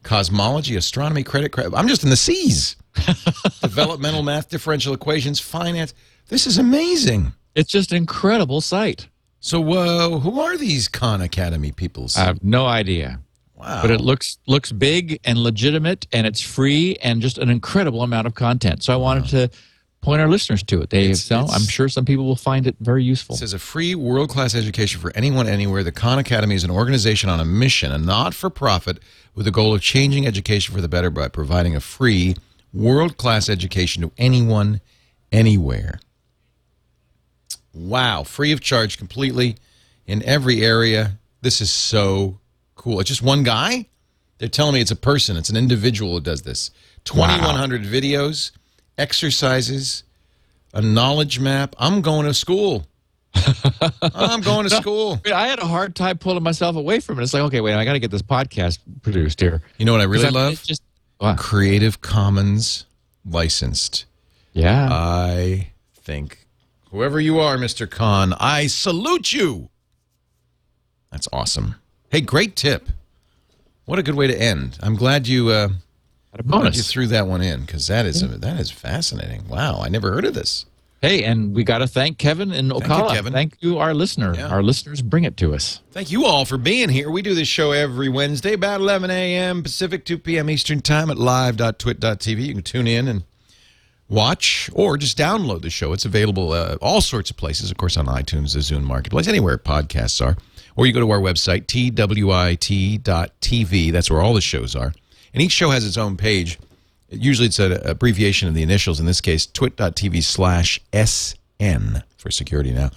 [SPEAKER 1] Cosmology, astronomy, credit, credit. I'm just in the C's. Developmental math, differential equations, finance. This is amazing.
[SPEAKER 4] It's just an incredible site.
[SPEAKER 1] So, uh, who are these Khan Academy peoples?
[SPEAKER 4] I have no idea.
[SPEAKER 1] wow.
[SPEAKER 4] But it looks looks big and legitimate and it's free and just an incredible amount of content. So I wanted to point our listeners to it. They
[SPEAKER 1] It's-
[SPEAKER 4] so
[SPEAKER 1] it's-
[SPEAKER 4] I'm sure some people will find it very useful.
[SPEAKER 1] It says a free world class education for anyone, anywhere. The Khan Academy is an organization on a mission, a not for profit, with the goal of changing education for the better by providing a free world class education to anyone, anywhere. Wow. Free of charge completely in every area. This is so cool. It's just one guy? They're telling me it's a person, it's an individual who does this. 2,100 videos, exercises, a knowledge map. I'm going to school. I'm going to school.
[SPEAKER 4] I mean, I had a hard time pulling myself away from it. It's like, okay, wait, I got to get this podcast produced here.
[SPEAKER 1] You know what I really
[SPEAKER 4] I-
[SPEAKER 1] love?
[SPEAKER 4] it's just wow.
[SPEAKER 1] Creative Commons licensed.
[SPEAKER 4] yeah.
[SPEAKER 1] I think whoever you are, Mr. Khan, I salute you. That's awesome. Hey, great tip. What a good way to end. I'm glad you uh,
[SPEAKER 4] a
[SPEAKER 1] glad you threw that one in because that is that is fascinating. Wow, I never heard of this.
[SPEAKER 4] Hey, and we got to thank Kevin and Ocala.
[SPEAKER 1] Kevin.
[SPEAKER 4] Thank you, our listener.
[SPEAKER 1] Yeah.
[SPEAKER 4] Our listeners bring it to us.
[SPEAKER 1] Thank you all for being here. We do this show every Wednesday about 11 a.m. Pacific, 2 p.m. Eastern Time at live.twit.tv. You can tune in and watch or just download the show. It's available uh, all sorts of places, of course, on iTunes, the Zune Marketplace, anywhere podcasts are. Or you go to our website, twit.tv. That's where all the shows are. And each show has its own page. Usually it's an abbreviation of the initials. In this case, twit.tv slash SN for security now.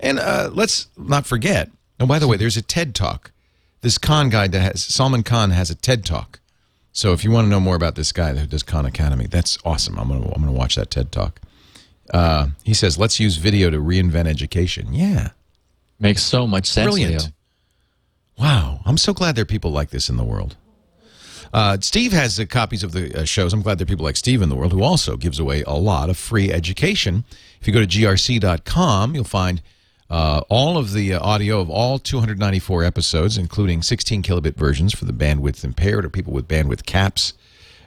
[SPEAKER 1] And uh, let's not forget, oh, by the way, there's a TED Talk. This Khan guy that has, Salman Khan has a TED Talk. So if you want to know more about this guy who does Khan Academy, that's awesome. I'm gonna I'm gonna watch that TED Talk. Uh, he says, "Let's use video to reinvent education." Yeah,
[SPEAKER 4] Makes so much sense.
[SPEAKER 1] brilliant. Wow, I'm so glad there are people like this in the world. Uh, Steve has the copies of the uh, shows. I'm glad there are people like Steve in the world who also gives away a lot of free education. If you go to grc.com, you'll find uh, all of the uh, audio of all 294 episodes, including 16 kilobit versions for the bandwidth impaired or people with bandwidth caps.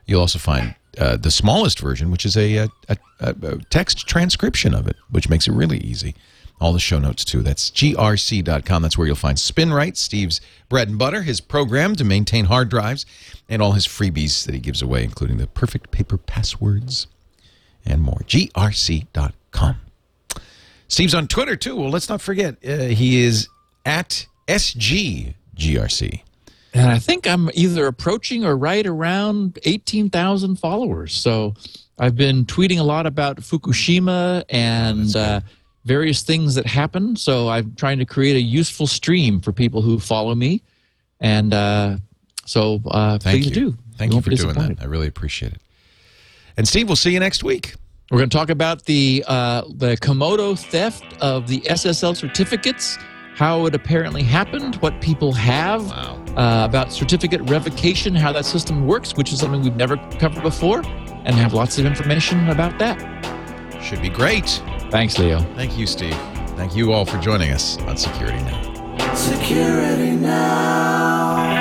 [SPEAKER 1] You'll also find uh, the smallest version, which is a, a, a, a text transcription of it, which makes it really easy. All the show notes, too. That's grc.com. That's where you'll find SpinRite, Steve's bread and butter, his program to maintain hard drives, and all his freebies that he gives away, including the perfect paper passwords and more. grc.com. Steve's on Twitter, too. Well, let's not forget, uh, he is at SGGRC.
[SPEAKER 4] And I think I'm either approaching or right around 18,000 followers. So I've been tweeting a lot about Fukushima and uh, various things that happen. So I'm trying to create a useful stream for people who follow me. And uh, so uh,
[SPEAKER 1] Thank
[SPEAKER 4] please
[SPEAKER 1] you.
[SPEAKER 4] do.
[SPEAKER 1] Thank
[SPEAKER 4] You
[SPEAKER 1] you for doing that. I really appreciate it. And Steve, we'll see you next week.
[SPEAKER 4] We're going to talk about the uh, the Comodo theft of the SSL certificates, how it apparently happened, what people have,
[SPEAKER 1] Wow.
[SPEAKER 4] uh, about certificate revocation, how that system works, which is something we've never covered before, and have lots of information about that.
[SPEAKER 1] Should be great.
[SPEAKER 4] Thanks, Leo.
[SPEAKER 1] Thank you, Steve. Thank you all for joining us on Security Now.
[SPEAKER 5] Security Now.